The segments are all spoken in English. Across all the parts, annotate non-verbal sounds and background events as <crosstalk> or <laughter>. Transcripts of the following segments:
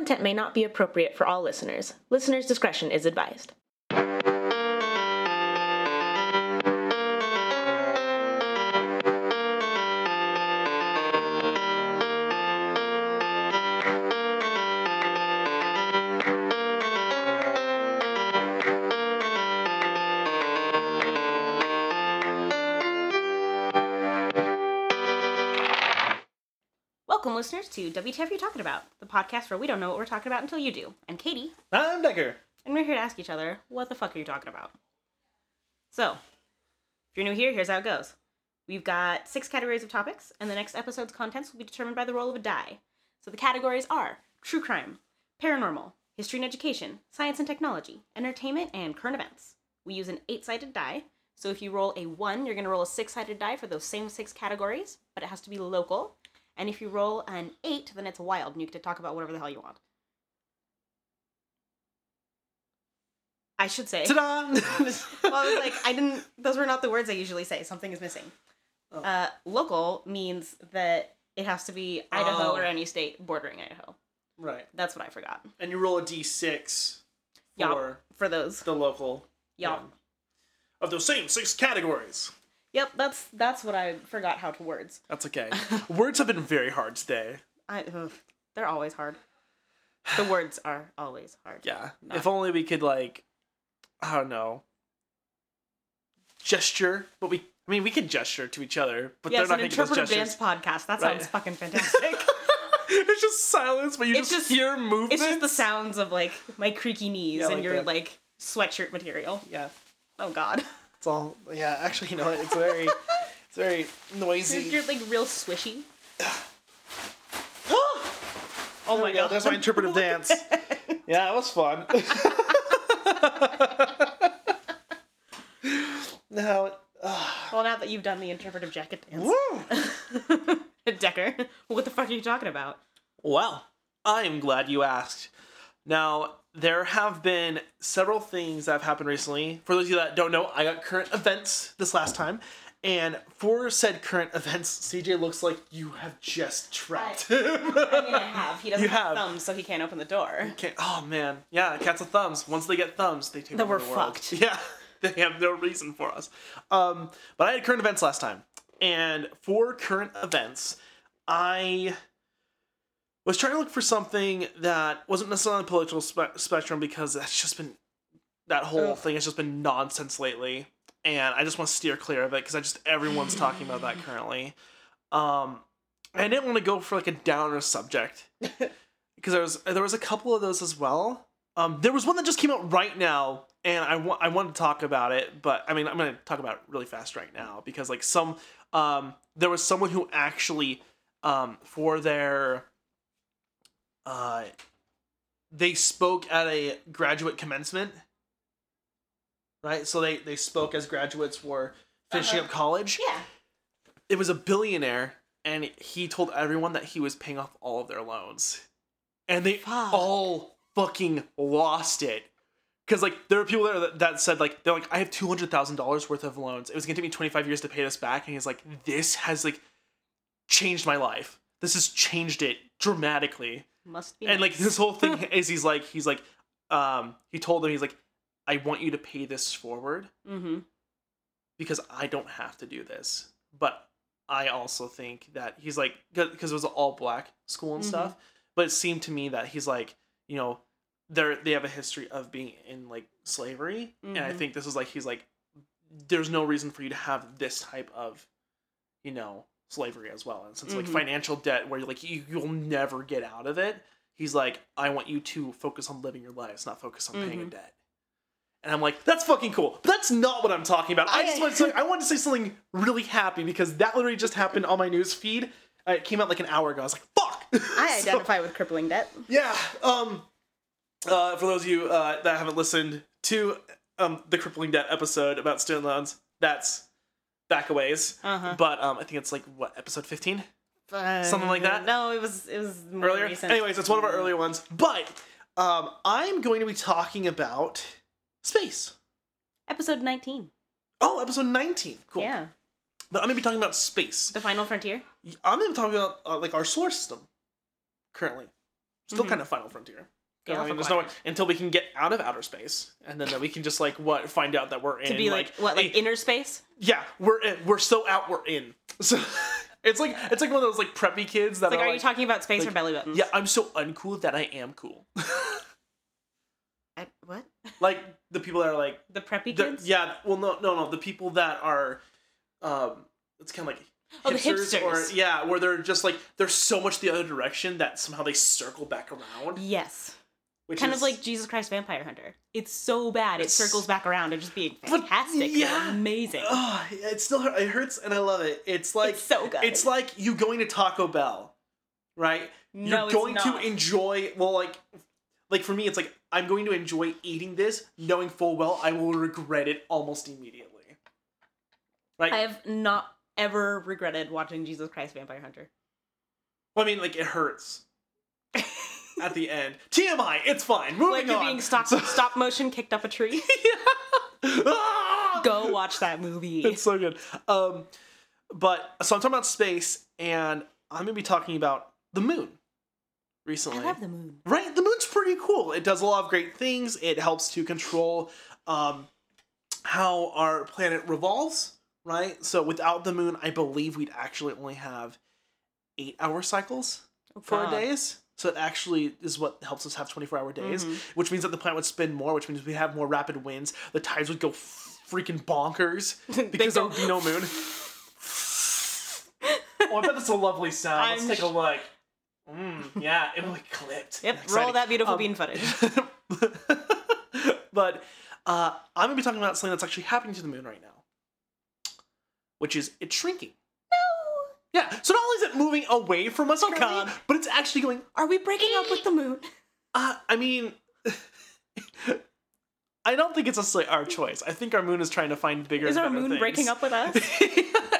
content may not be appropriate for all listeners. Listener's discretion is advised. Listeners, to WTF You Talking About, the podcast where we don't know what we're talking about until you do. I'm Katie, I'm Decker. and we're here to ask each other, what the fuck are you talking about? So, if you're new here, here's how it goes. We've got six categories of topics, and the next episode's contents will be determined by the roll of a die. So the categories are true crime, paranormal, history and education, science and technology, entertainment, and current events. We use an eight sided die, so if you roll a one, you're going to roll a six sided die for those same six categories, but it has to be local. And if you roll an eight, then it's wild, and you get to talk about whatever the hell you want. I should say. Ta-da! <laughs> well, I was like, I didn't. Those were not the words I usually say. Something is missing. Oh. Uh, local means that it has to be Idaho Oh. or any state bordering Idaho. right. That's what I forgot. And you roll a d6 Yup. for For those. the local Yup. one. Of those same six categories. Yep. That's that's what I forgot how to words. That's okay. <laughs> Words have been very hard today. I. Ugh, they're always hard. The words are always hard. Yeah. Not- If only we could like I don't know. Gesture, but we I mean we can gesture to each other, but Yes, they're not an making those interpretive gestures. dance podcast. That Right. sounds fucking <laughs> fantastic. <laughs> it's just silence, but you It's just, just- hear movement. it's just the sounds of like my creaky knees Yeah, and like your that. like sweatshirt material. Yeah. Oh God. It's all yeah, actually you know what, it's very it's very noisy. You're like real swishy. <gasps> Oh my God. that's my interpretive <laughs> dance. Yeah, it was fun. <laughs> now, uh, Well, now that you've done the interpretive jacket dance, woo! <laughs> Decker, what the fuck are you talking about? well, I am glad you asked. Now, there have been several things that have happened recently. For those of you that don't know, I got current events this last time. And for said current events, CJ looks like you have just trapped him. I mean, I have. He <laughs> doesn't You have, have. thumbs, so he can't open the door. Can't, oh man, yeah, cats with thumbs. Once they get thumbs, they take Then over we're the world. fucked. <laughs> Yeah, they have no reason for us. Um, but I had current events last time, and for current events, I was trying to look for something that wasn't necessarily on the political spe- spectrum because that's just been that whole Ugh. thing has just been nonsense lately, and I just want to steer clear of it because I just everyone's talking about that currently. Um, I didn't want to go for like a downer subject <laughs> because there was there was a couple of those as well. Um, there was one that just came out right now, and I want I wanted to talk about it, but I mean I'm gonna talk about it really fast right now because like some um there was someone who actually um for their uh they spoke at a graduate commencement right? So they they spoke as graduates were finishing Uh-huh. up college. Yeah. it was a billionaire and he told everyone that he was paying off all of their loans. And they Fuck. all fucking lost it. Because like there were people there that, that said like they're like i have $200000 worth of loans. It was going to take me 25 years to pay this back. And he's like this has like changed my life. This has changed it dramatically Must be. and like this whole thing <laughs> is he's like he's like um he told them he's like i want you to pay this forward Mm-hmm. because I don't have to do this. But I also think that he's like because it was an all black school and Mhm. stuff. But it seemed to me that he's like you know they're they have a history of being in like slavery, and I Mhm. think this is like he's like there's no reason for you to have this type of you know slavery as well. And since like Mhm. financial debt where like you you'll never get out of it. He's like, I want you to focus on living your lives, not focus on paying a Mhm. debt. And I'm like, that's fucking cool. But that's not what I'm talking about. I, I- just want to say, I wanted to say something really happy because that literally just happened on my news feed. Uh, it came out like an hour ago. I was like, fuck. <laughs> I So, identify with crippling debt. yeah. Um. Uh, for those of you uh, that haven't listened to um the crippling debt episode about student loans, that's back a ways. Uh-huh. But um, I think it's like what episode 15 Something like that? No, it was it was earlier. recent. Anyways, it's one of our earlier ones. But um, I'm going to be talking about space. Episode nineteen. Oh, episode 19. Cool. Yeah. But I'm going to be talking about space. The final frontier. I'm going to talk about uh, like our solar system currently. Still Mhm. kind of Final Frontier. Yeah, I mean, there's no whatever. until we can get out of outer space, and then we can just like what find out that we're in to be like, what like a- inner space? Yeah we're in, we're so out we're in. <laughs> So it's like it's like one of those like preppy kids that like are are like, you talking about space or belly buttons? yeah I'm so uncool that I am cool. <laughs> I, what? Like the people that are like the preppy kids? yeah well no no no the people that are um it's kind of like Oh, the hipsters or yeah where they're just like they're so much the other direction that somehow they circle back around. Yes which kind is of like jesus christ vampire hunter. It's so bad it circles back around and just being fantastic. Yeah. amazing. Oh, it still it hurts and I love it. It's like it's so good. it's like you going to Taco Bell right? No, you're it's going to enjoy well like like for me it's like i'm going to enjoy eating this knowing full well i will regret it almost immediately. Like i have not ever regretted watching jesus christ vampire hunter. Well, i mean like it hurts <laughs> at the end. Tmi it's fine. Moving like you're on. being stop, <laughs> stop motion kicked up a tree? <laughs> Ah! go watch that movie. It's so good. Um but so i'm talking about space and i'm gonna be talking about the moon recently. I love the moon. Right, the moon's pretty cool. It does a lot of great things. It helps to control um, how our planet revolves. Right, so without the moon, I believe we'd actually only have eight-hour cycles Oh, for our days. So it actually is what helps us have twenty-four hour days, Mhm. which means that the planet would spin more, which means we have more rapid winds. The tides would go freaking bonkers <laughs> because there would be no moon. oh, I bet that's a lovely sound. Let's take a look. Mm, yeah, it be clipped. yep Exciting. roll that beautiful Um, bean footage <laughs> but uh, I'm gonna be talking about something that's actually happening to the moon right now, which is it's shrinking. No Yeah. So not only is it moving away from us, currently, but it's actually going. are we breaking up with the moon Uh, I mean, <laughs> I don't think it's necessarily our choice. I think our moon is trying to find bigger. is our moon things. breaking up with us <laughs>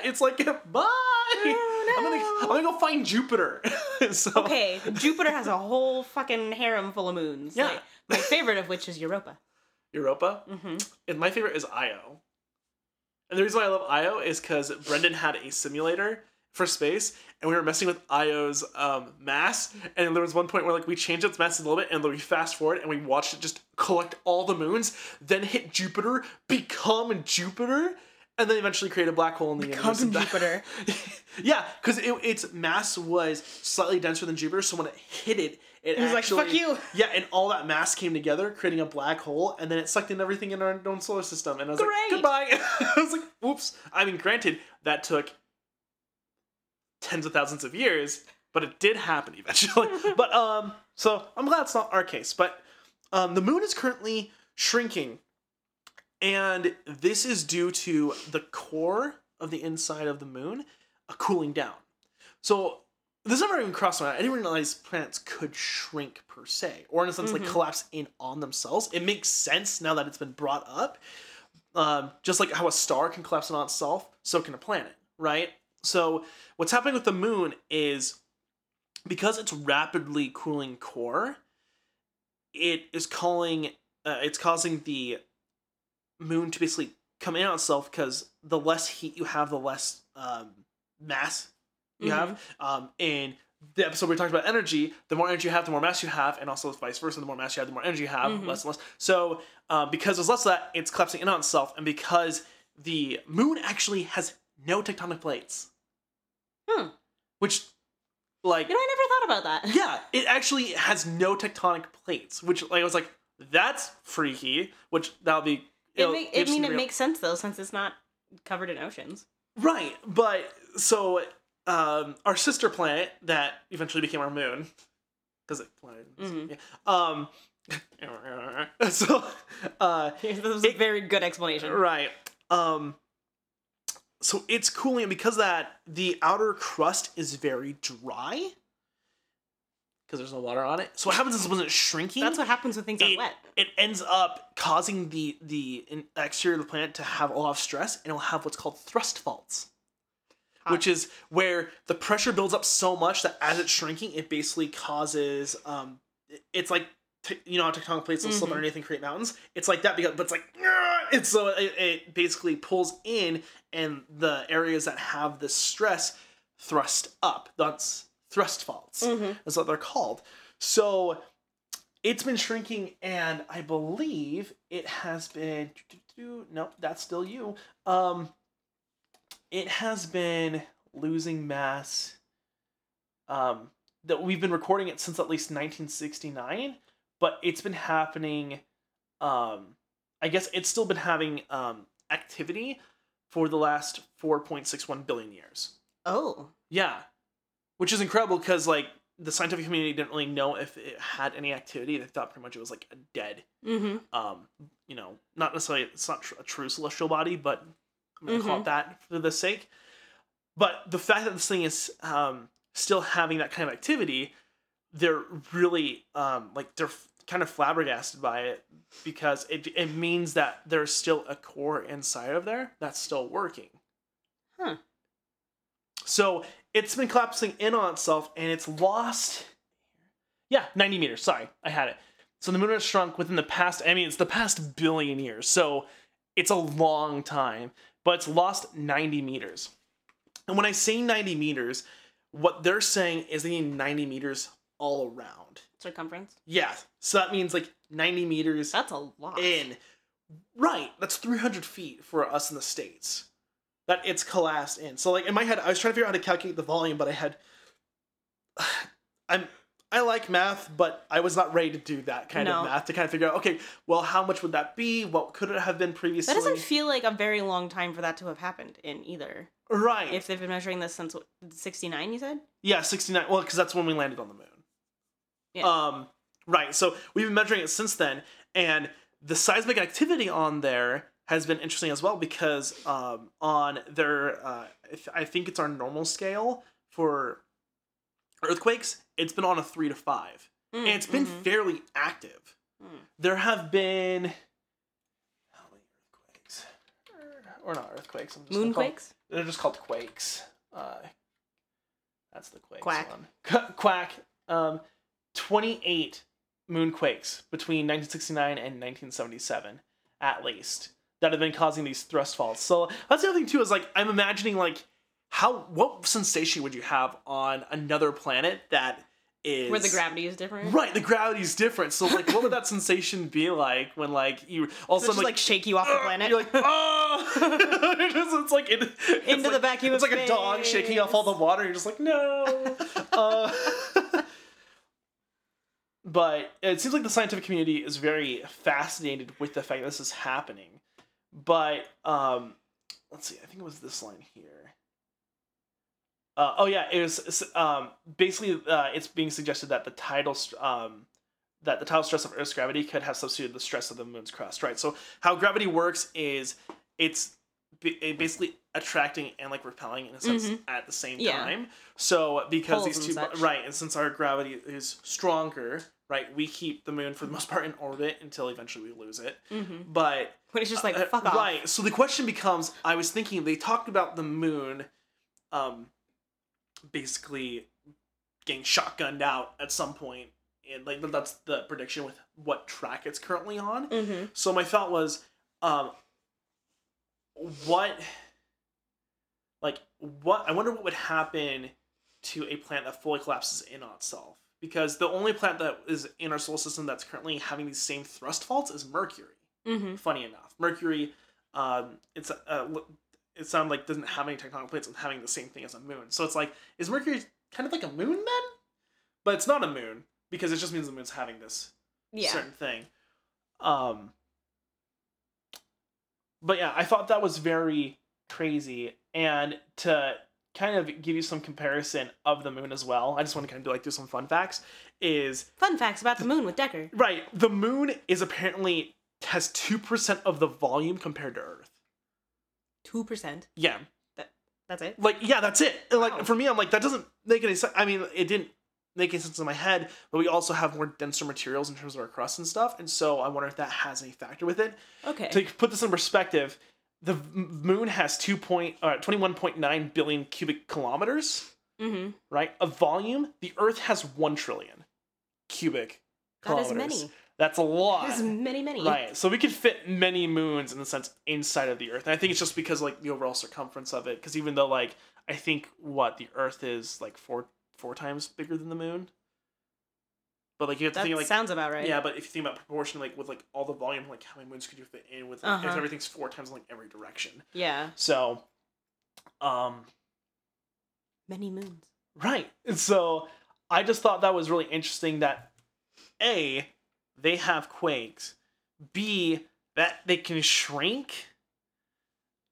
it's like bye. Oh, I'm gonna I'm gonna go find Jupiter. <laughs> so okay jupiter has a whole fucking harem full of moons Yeah. like, my favorite of which is europa Europa. hmm And my favorite is Io. And the reason why I love Io is because Brendan had a simulator for space, and we were messing with Io's um, mass. And there was one point where like we changed its mass a little bit, and then we fast forward and we watched it just collect all the moons, then hit Jupiter, become Jupiter, and then eventually create a black hole in the Become universe. <laughs> Jupiter. yeah, because it, its mass was slightly denser than Jupiter, so when it hit it, it, It was like, "Fuck you." <laughs> Yeah, and all that mass came together, creating a black hole, and then it sucked in everything in our own solar system. And I was Great. like, goodbye. <laughs> I was like, oops. I mean, granted, that took tens of thousands of years, but it did happen eventually. <laughs> but um, so I'm glad it's not our case. But um, the moon is currently shrinking, and this is due to the core of the inside of the moon uh, cooling down. So this never even crossed my mind. I didn't realize planets could shrink per se, or in a sense, like Mhm. collapse in on themselves. It makes sense now that it's been brought up. Um, just like how a star can collapse in on itself, so can a planet, right? So what's happening with the moon is because it's rapidly cooling core, it is calling, uh, it's causing the moon to basically come in on itself because the less heat you have, the less um, mass you have. Um, in the episode we talked about energy, the more energy you have, the more mass you have, and also vice versa. The more mass you have, the more energy you have, Mhm. less and less. So um, because there's less of that, it's collapsing in on itself, and because the moon actually has no tectonic plates, Hmm. which like You know, I never thought about that. <laughs> yeah, it actually has no tectonic plates, which like I was like, that's freaky. Which that'll be. It make, I mean, it makes sense though, since it's not covered in oceans. right, but so um, our sister planet that eventually became our moon, because it planet. Mhm. Yeah. Um. <laughs> so, uh, <laughs> That was a very good explanation. right. Um. So it's cooling, and because of that the outer crust is very dry. Because there's no water on it. So what happens is when it's shrinking, That's what happens when things it, are wet. it ends up causing the the in- exterior of the planet to have a lot of stress, and it'll have what's called thrust faults, which is where the pressure builds up so much that as it's shrinking, it basically causes um, it- it's like t- you know how tectonic plates will slip Mhm. underneath and create mountains. It's like that, because but it's like "Grr!" <laughs> it's so it, it basically pulls in, and the areas that have the stress thrust up. That's thrust faults. Mhm. That's what they're called. So it's been shrinking, and I believe it has been. Nope, that's still you. Um, it has been losing mass. Um, that we've been recording it since at least 1969, but it's been happening. Um, I guess it's still been having um activity for the last 4.61 billion years. Oh. Yeah. Which is incredible because, like, the scientific community didn't really know if it had any activity. They thought pretty much it was, like, a dead, Mm-hmm. um, you know, not necessarily, it's not tr- a true celestial body, but I'm going to call it that for the sake. But the fact that this thing is um, still having that kind of activity, they're really, um, like, they're kind of flabbergasted by it because it, it means that there's still a core inside of there that's still working. Huh. So it's been collapsing in on itself and it's lost. Yeah, 90 meters. Sorry, I had it. So the moon has shrunk within the past, I mean, it's the past billion years. So it's a long time, but it's lost 90 meters. And when I say 90 meters, what they're saying is they need 90 meters all around. Circumference. Yeah. So that means like 90 meters That's a lot. in. Right. That's 300 feet for us in the States. That it's collapsed in. So like in my head, I was trying to figure out how to calculate the volume, but I had <sighs> I'm I like math, but I was not ready to do that kind No. of math to kind of figure out, okay, well, how much would that be? What could it have been previously? That doesn't feel like a very long time for that to have happened in either. right. If they've been measuring this since 69, you said? Yeah, 69. Well, because that's when we landed on the moon. Yeah. Um, right. So we've been measuring it since then, and the seismic activity on there has been interesting as well because um, on their, uh, I think it's our normal scale for earthquakes, it's been on a three to five, Mm, and it's been mhm. fairly active. Mm. There have been how many earthquakes, or not earthquakes? I'm just Moonquakes? they're just called quakes. Uh, that's the quakes Quack. one. Qu- Quack. Um, 28 moonquakes between 1969 and 1977, at least, that have been causing these thrust faults. So that's the other thing too. Is like I'm imagining like how what sensation would you have on another planet that is Where the gravity is different? Right, the gravity is different. So like, what would that <laughs> sensation be like when like you all of a Does it sudden just like, like shake you off the <laughs> planet? You're like, <laughs> oh! it's, just- it's like it, it's Into the like- vacuum It's like a dog shaking off all the water. You're just like, no. uh, but it seems like the scientific community is very fascinated with the fact that this is happening. But um, let's see. I think it was this line here. Uh, oh yeah, it was um, basically uh, it's being suggested that the tidal um, that the tidal stress of Earth's gravity could have substituted the stress of the moon's crust, right? So how gravity works is it's it basically attracting and like repelling in a sense Mhm. at the same Yeah. time. So because Poles these two such. right, and since our gravity is stronger, right, we keep the moon for the most part in orbit until eventually we lose it. Mm-hmm. But When it's just like, uh, fuck off. Right. So the question becomes: I was thinking they talked about the moon, um, basically getting shotgunned out at some point, and like that's the prediction with what track it's currently on. Mm-hmm. So my thought was, um, what, what? I wonder what would happen to a planet that fully collapses in on itself. Because the only planet that is in our solar system that's currently having these same thrust faults is Mercury Mm-hmm. funny enough. Mercury, um, it's uh, it sounds like doesn't have any tectonic plates and having the same thing as a moon. So it's like, is Mercury kind of like a moon then? But it's not a moon because it just means the moon's having this Yeah. certain thing. Um, but yeah, I thought that was very crazy, and to kind of give you some comparison of the moon as well, I just want to kind of do like do some fun facts. Is Fun facts about the moon with Decker. Right. The moon is apparently has 2% of the volume compared to Earth. 2%. Yeah. That's it? Like, yeah, that's it. And, Like, Wow. for me, I'm like, that doesn't make any sense. I mean, it didn't make any sense in my head, but we also have more denser materials in terms of our crust and stuff. And so I wonder if that has any factor with it. Okay. To put this in perspective, the moon has 2 point, uh, 21.9 billion cubic kilometers, mm-hmm. right? Of volume. The Earth has 1 trillion cubic kilometers. That is many. That's a lot. That is many, many. Right. So we could fit many moons in the sense inside of the Earth. And I think it's just because like the overall circumference of it. Because even though like I think what the Earth is like four four times bigger than the moon. But like you have to That think like sounds about right. yeah, but if you think about proportion, like with like all the volume, like how many moons could you fit in with like, if Uh-huh. everything's four times in like every direction. Yeah. So, um, Many moons. right. And so I just thought that was really interesting that a they have quakes, b that they can shrink,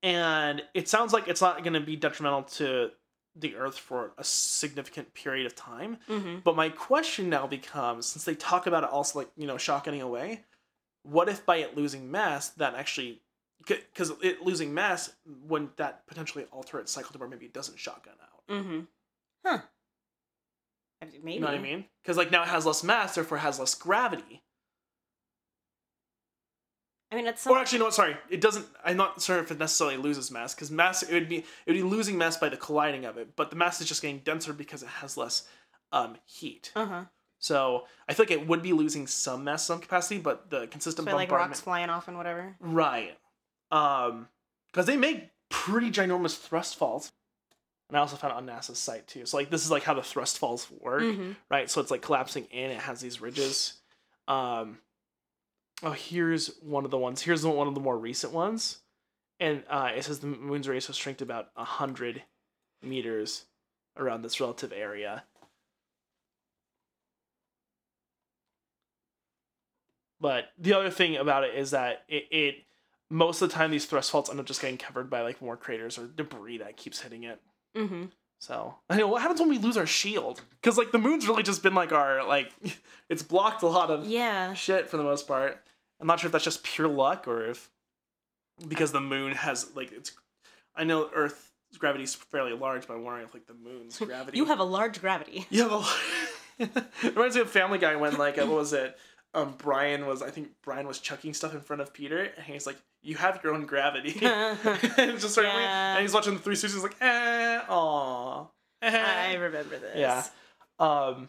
and it sounds like it's not going to be detrimental to the Earth for a significant period of time. Mm-hmm. But my question now becomes, since they talk about it also like you know shotgunning away, what if by it losing mass that actually, because it losing mass wouldn't that potentially alter its cycle to where maybe it doesn't shotgun out? Mm-hmm. Huh. Maybe. You know what I mean? Because like now it has less mass, therefore it has less gravity. I mean, it's some... Or actually, no, sorry, it doesn't. I'm not sure if it necessarily loses mass because mass it would be it would be losing mass by the colliding of it, but the mass is just getting denser because it has less um, heat. Uh huh. So I feel like it would be losing some mass, some capacity, but the consistent So like rocks flying off and whatever. right? Um, because they make pretty ginormous thrust faults, and I also found it on NASA's site too. So like this is like how the thrust faults work, Mhm. right? So it's like collapsing in. It has these ridges. Um, oh, here's one of the ones. Here's one of the more recent ones, and uh, it says the moon's radius has shrinked about a hundred meters around this relative area. But the other thing about it is that it, it most of the time these thrust faults end up just getting covered by like more craters or debris that keeps hitting it. Mm-hmm. So I know what happens when we lose our shield because like the moon's really just been like our like <laughs> it's blocked a lot of Yeah. shit for the most part. I'm not sure if that's just pure luck or if because the moon has like it's. I know Earth's gravity is fairly large, but I'm wondering if like the moon's <laughs> gravity. You have a large gravity. <laughs> You have a. <laughs> it reminds me of Family Guy when like uh, what was it? Um, Brian was I think Brian was chucking stuff in front of Peter, and he's like, "You have your own gravity." and just Yeah. and he's watching the Three Stooges like, "Eh, aw." I remember this. Yeah. Um,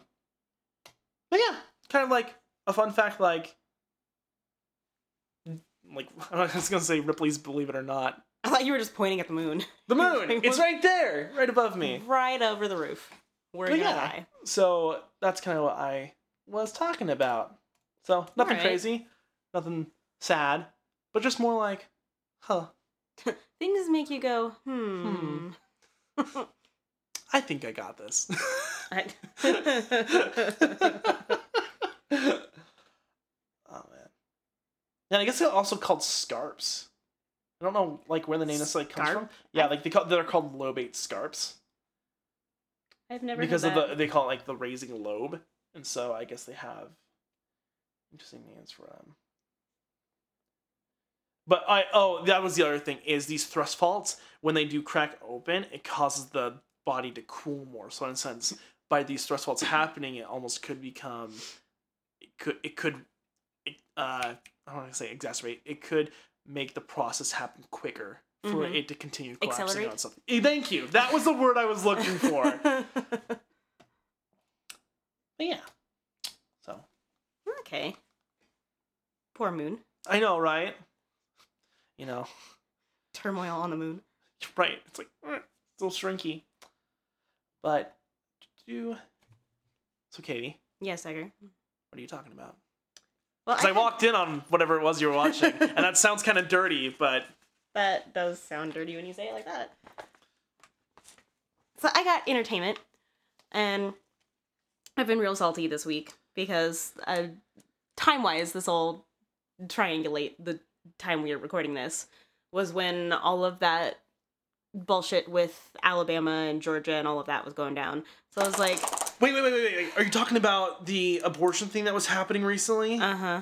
but yeah, kind of like a fun fact, like, like <laughs> I was gonna say Ripley's "Believe It or Not." I thought you were just pointing at the moon. <laughs> The moon, <laughs> it's right there, right above me. Right over the roof. We're But gonna yeah. die. So that's kind of what I was talking about. So nothing Alright. crazy, nothing sad, but just more like, huh? Things make you go, hmm. I think I got this. I-. And I guess they're also called scarps. I don't know like where the name necessarily comes Scarp? from. Yeah, like they call they're called lobate scarps I've never because heard of that. the they call it like the raising lobe, and so I guess they have interesting names for them. But I oh that was the other thing is these thrust faults when they do crack open it causes the body to cool more. So in a sense, by these thrust faults happening, it almost could become it could it could it, uh I don't want to say exacerbate. It could make the process happen quicker for Mhm. it to continue collapsing Accelerate? on something. Eh, Thank you. That was the word I was looking for. <laughs> But yeah. So okay. Poor moon. I know, right? You know, Turmoil on the moon. right? It's like eh, still shrinky. But do so, Katie. Yes, Decker. What are you talking about? Well, Because I had- walked in on whatever it was you were watching, <laughs> and that sounds kind of dirty, but That does sound dirty when you say it like that. So I got entertainment, and I've been real salty this week because uh, time wise, this all triangulate the time we are recording this was when all of that bullshit with Alabama and Georgia and all of that was going down. So I was like, wait, wait, wait, wait, wait. Are you talking about the abortion thing that was happening recently? uh huh.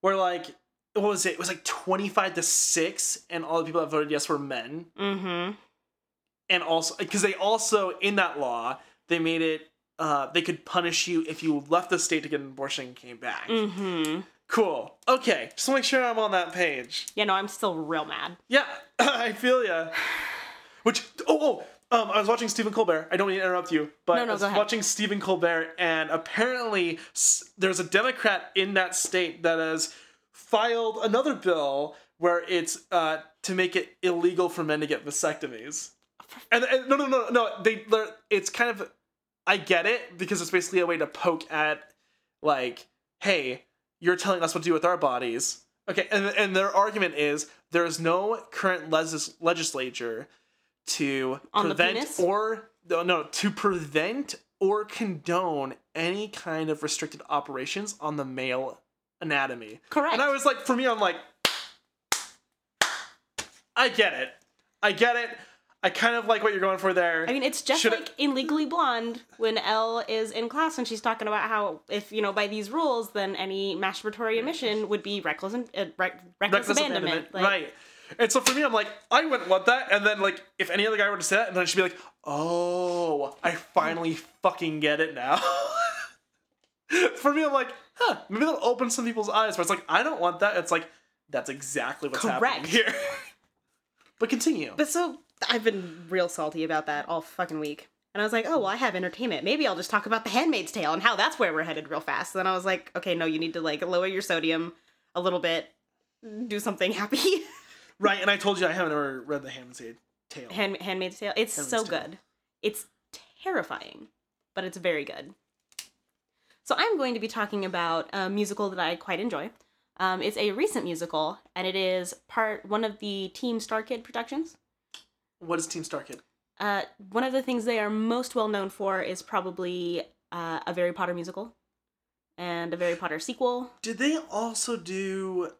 Where like, what was it? It was like twenty-five to six, and all the people that voted yes were men. Mm hmm. and also because they also in that law they made it uh, they could punish you if you left the state to get an abortion and came back. Mm hmm. Cool. Okay, just to make sure I'm on that page. Yeah, no, I'm still real mad. Yeah, <laughs> I feel ya. Which oh oh um I was watching Stephen Colbert. I don't mean to interrupt you, but No, no, I was watching Stephen Colbert, and apparently there's a Democrat in that state that has filed another bill where it's uh to make it illegal for men to get vasectomies. And, and no no no no they it's kind of I get it because it's basically a way to poke at like, "Hey, you're telling us what to do with our bodies." Okay, and and their argument is there is no current legis- legislature to On prevent or no, no to prevent or condone any kind of restricted operations on the male anatomy. Correct. And I was like, for me, I'm like, I get it. I get it. I kind of like what you're going for there. I mean, it's just Should it- like in Legally Blonde when Elle is in class and she's talking about how if you know by these rules, then any masturbatory emission would be reckless and uh, rec- reckless, reckless abandonment. abandonment. Like, right. And so for me, I'm like, I wouldn't want that. And then like, if any other guy were to say that, and then she'd be like, oh, I finally fucking get it now. <laughs> for me, I'm like, huh, maybe that'll open some people's eyes. Where it's like, I don't want that. It's like, that's exactly what's happening Correct. here. <laughs> but continue. But so I've been real salty about that all fucking week. And I was like, oh, well, I have entertainment. Maybe I'll just talk about The Handmaid's Tale and how that's where we're headed real fast. And then I was like, okay, no, you need to like lower your sodium a little bit, do something happy. <laughs> right. And I told you I haven't ever read the Handmaid's Tale. Hand, Handmaid's Tale. It's so Tale. good. It's terrifying, but it's very good. So I'm going to be talking about a musical that I quite enjoy. Um, it's a recent musical, and it is part one of the Team Star Kid productions. what is Team Star Kid? Uh, one of the things they are most well known for is probably uh, a Harry Potter musical and a Harry Potter sequel. Did they also do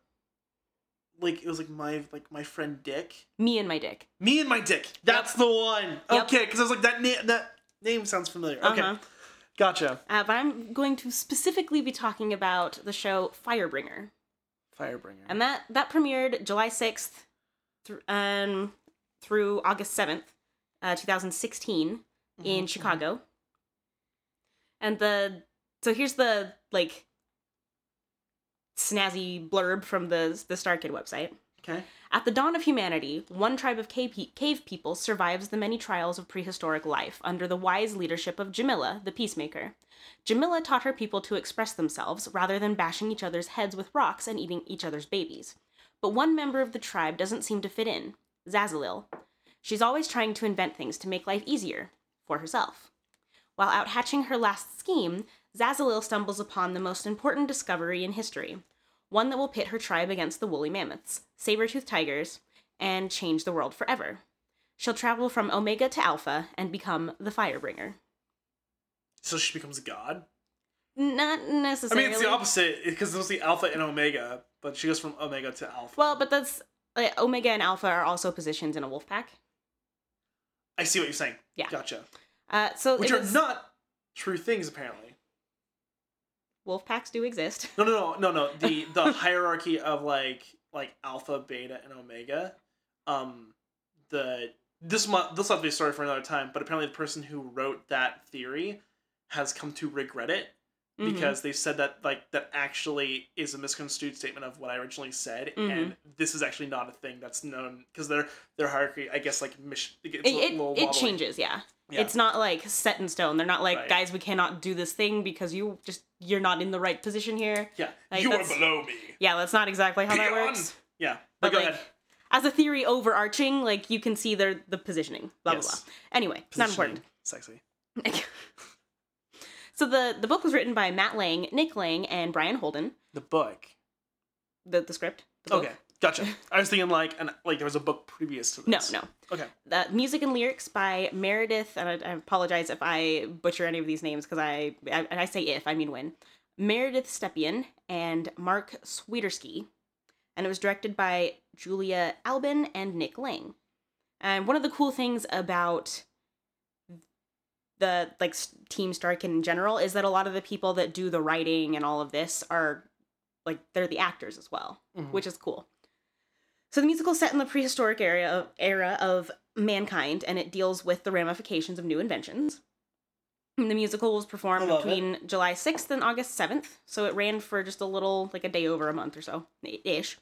like it was like my like my friend Dick? Me and My Dick. Me and my Dick. That's the one. Yep. Okay, because I was like that name that name sounds familiar. Okay, Uh-huh. gotcha. Uh, but I'm going to specifically be talking about the show Firebringer. Firebringer. and that that premiered July sixth, th- um, through August seventh, uh, two thousand sixteen, in Mhm, Chicago. And the so here's the like snazzy blurb from the the Star Kid website. Okay. At the dawn of humanity, one tribe of cave, pe- cave people survives the many trials of prehistoric life under the wise leadership of Jemila, the peacemaker. Jemila taught her people to express themselves rather than bashing each other's heads with rocks and eating each other's babies. But one member of the tribe doesn't seem to fit in Zazzalil. She's always trying to invent things to make life easier for herself. While out hatching her last scheme, Zazzalil stumbles upon the most important discovery in history one that will pit her tribe against the woolly mammoths, saber-toothed tigers, and change the world forever. She'll travel from Omega to Alpha and become the Firebringer. So she becomes a god. Not necessarily. I mean, it's the opposite because there's the Alpha and Omega, but she goes from Omega to Alpha. Well, but that's uh, Omega and Alpha are also positions in a wolf pack. I see what you're saying. Yeah. Gotcha. Uh, so Which are was- not true things, apparently. wolf packs do exist. <laughs> No, no, no, no, no. The <laughs> the hierarchy of like like Alpha, Beta, and Omega. Um, the this month this will have to be a story for another time. But apparently, the person who wrote that theory has come to regret it Mhm. because they said that like that actually is a misconstrued statement of what I originally said, Mhm. and this is actually not a thing that's known because their their hierarchy, I guess, like mission. It, it, it changes, yeah. Yeah. It's not like set in stone. They're not like, Right. guys, we cannot do this thing because you just you're not in the right position here. Yeah, Like, you are below me. Yeah, that's not exactly how that works. Yeah, But but, go like, ahead. as a theory overarching, like you can see their the positioning. Blah Yes. blah blah. Anyway, it's not important. Sexy. <laughs> so the the book was written by Matt Lang, Nick Lang, and Brian Holden. The book. The the script. The book. Okay, gotcha. I was thinking like an like there was a book previous to this. no. No. Okay. The music and lyrics by Meredith, and I, I apologize if I butcher any of these names because I, I and I say if I mean when. Meredith Stepien and Mark Swiderski, and it was directed by Julia Albin and Nick Lang. And one of the cool things about the like Team Stark in general is that a lot of the people that do the writing and all of this are like they're the actors as well Mhm. which is cool. So the musical is set in the prehistoric era of, era of mankind, and it deals with the ramifications of new inventions. And the musical was performed love it. between July 6th and August 7th, so it ran for just a little, like a day over a month or so, ish.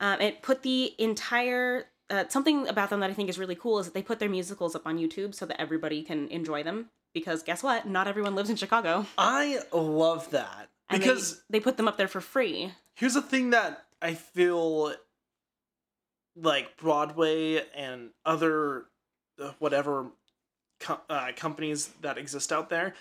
Um, it put the entire uh, something about them that I think is really cool is that they put their musicals up on YouTube so that everybody can enjoy them. Because guess what? Not everyone lives in Chicago, I love that and they- because they put them up there for free. here's the thing that I feel like Broadway and other uh, whatever co- uh, companies that exist out there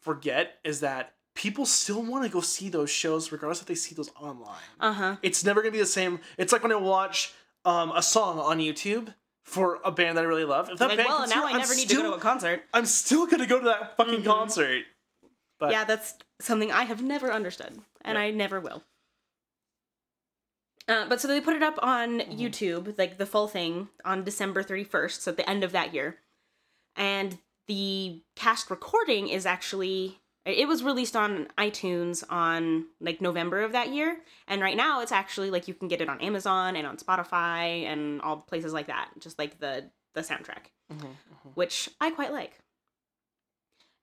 forget is that people still want to go see those shows regardless if they see those online. Uh huh. It's never gonna be the same. It's like when I watch um, a song on YouTube for a band that I really love. If that Like, band well, now I I'm never need still, to go to a concert. I'm still gonna go to that fucking Mhm. concert. But yeah, that's something I have never understood, and Yeah. I never will. Uh, but so they put it up on Mm-hmm. YouTube, like the full thing, on December 31st, so at the end of that year. And the cast recording is actually it was released on iTunes on like November of that year, and right now it's actually like you can get it on Amazon and on Spotify and all places like that, just like the the soundtrack Mhm, which I quite like.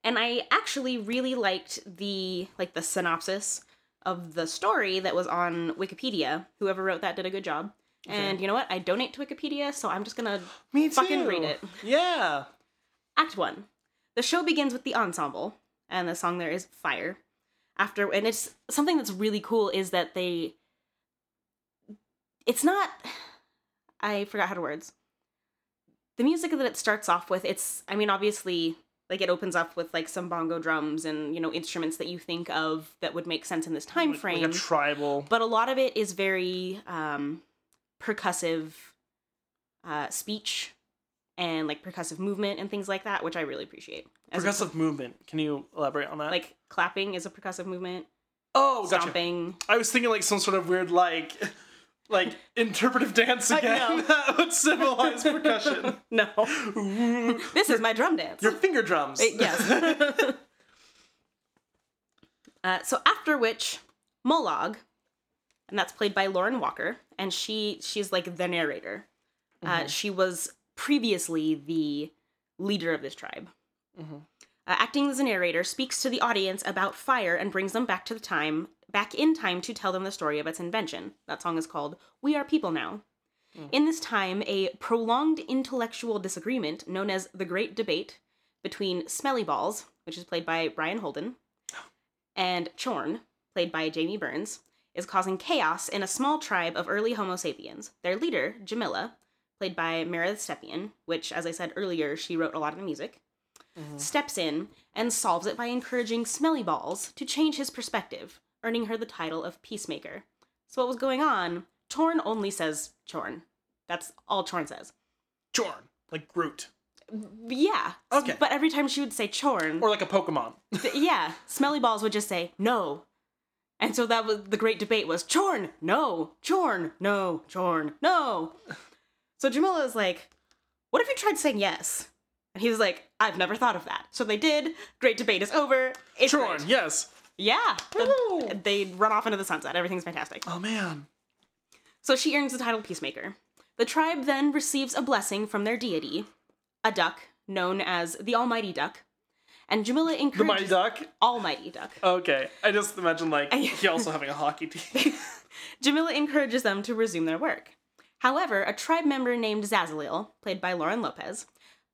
And I actually really liked the like the synopsis of the story that was on Wikipedia. Whoever wrote that did a good job. And you know what? I donate to Wikipedia, so I'm just gonna me too. fucking read it. Yeah. Act one. The show begins with the ensemble, and the song there is Fire. After and it's something that's really cool is that they it's not I forgot how to words. The music that it starts off with, it's I mean, obviously like it opens up with like some bongo drums and you know instruments that you think of that would make sense in this time frame Like a tribal. but a lot of it is very um, percussive uh, speech and like percussive movement and things like that, which I really appreciate. As a- movement. Can you elaborate on that? like clapping is a percussive movement. oh, gotcha. I was thinking like some sort of weird like <laughs> like interpretive dance again know. <laughs> that would symbolize percussion. <laughs> no, this is my drum dance. Your finger drums. Uh, yes. <laughs> uh, so after which, Molag, and that's played by Lauren Walker, and she she's like the narrator. Uh, Mhm. she was previously the leader of this tribe. Mhm. Uh, acting as a narrator, speaks to the audience about fire and brings them back to the time, back in time to tell them the story of its invention. That song is called "We Are People Now." Mm. In this time, a prolonged intellectual disagreement known as the Great Debate between Smelly Balls, which is played by Brian Holden, and Chorn, played by Jamie Burns, is causing chaos in a small tribe of early Homo sapiens. Their leader, Jemila, played by Meredith Stepien, which, as I said earlier, she wrote a lot of the music, Mhm. steps in and solves it by encouraging Smelly Balls to change his perspective, earning her the title of Peacemaker. So, what was going on? Chorn only says Chorn. That's all Chorn says. Chorn, Like Groot. Yeah. Okay. But every time she would say Chorn, Or like a Pokemon. <laughs> th- yeah, Smelly Balls would just say no. And so that was the great debate was Chorn, no, Chorn, no, Chorn, no. So Jemila is like, what if you tried saying yes? And he was like, I've never thought of that. So they did. Great debate is over. It's Jorn, great. yes. Yeah. The- they run off into the sunset. Everything's fantastic. Oh man. So she earns the title Peacemaker. The tribe then receives a blessing from their deity, a duck known as the Almighty Duck. And Jemila encourages. The Mighty Duck? Almighty Duck. Okay. I just imagine like he also having a hockey team. <laughs> Jemila encourages them to resume their work. However, a tribe member named Zazzalil, played by Lauren Lopez,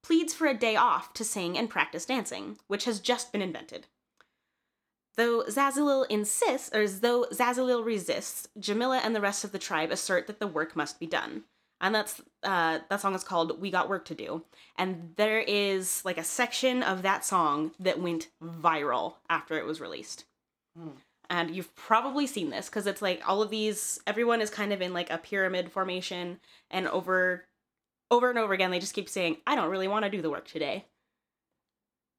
pleads for a day off to sing and practice dancing, which has just been invented. Though Zazzalil insists, or though Zazzalil resists, Jemila and the rest of the tribe assert that the work must be done. And that's uh, that song is called "We Got Work to Do," and there is like a section of that song that went viral after it was released and you've probably seen this because it's like all of these everyone is kind of in like a pyramid formation and over over and over again they just keep saying i don't really want to do the work today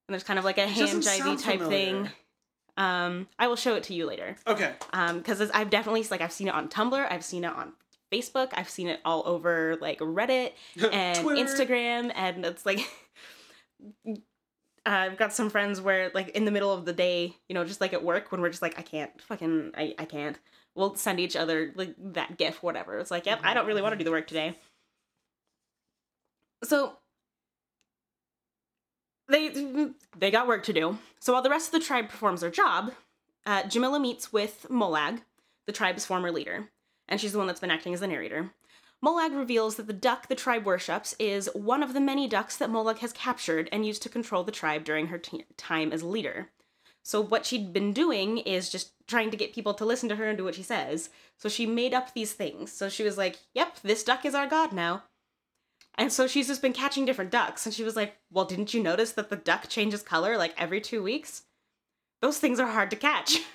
and there's kind of like a hand jivey type thing um i will show it to you later Okay. um because i've definitely like i've seen it on tumblr i've seen it on facebook i've seen it all over like reddit <laughs> and Instagram, and it's like <laughs> I've got some friends where like in the middle of the day, you know, just like at work when we're just like I can't fucking I I can't. We'll send each other like that gif whatever. It's like, yep, I don't really want to do the work today. So they they got work to do. So while the rest of the tribe performs their job, uh, Jemila meets with Molag, the tribe's former leader, and she's the one that's been acting as the narrator. Molag reveals that the duck the tribe worships is one of the many ducks that Molag has captured and used to control the tribe during her t- time as leader. So, what she'd been doing is just trying to get people to listen to her and do what she says. So, she made up these things. So, she was like, Yep, this duck is our god now. And so, she's just been catching different ducks. And she was like, Well, didn't you notice that the duck changes color like every two weeks? those things are hard to catch. <laughs>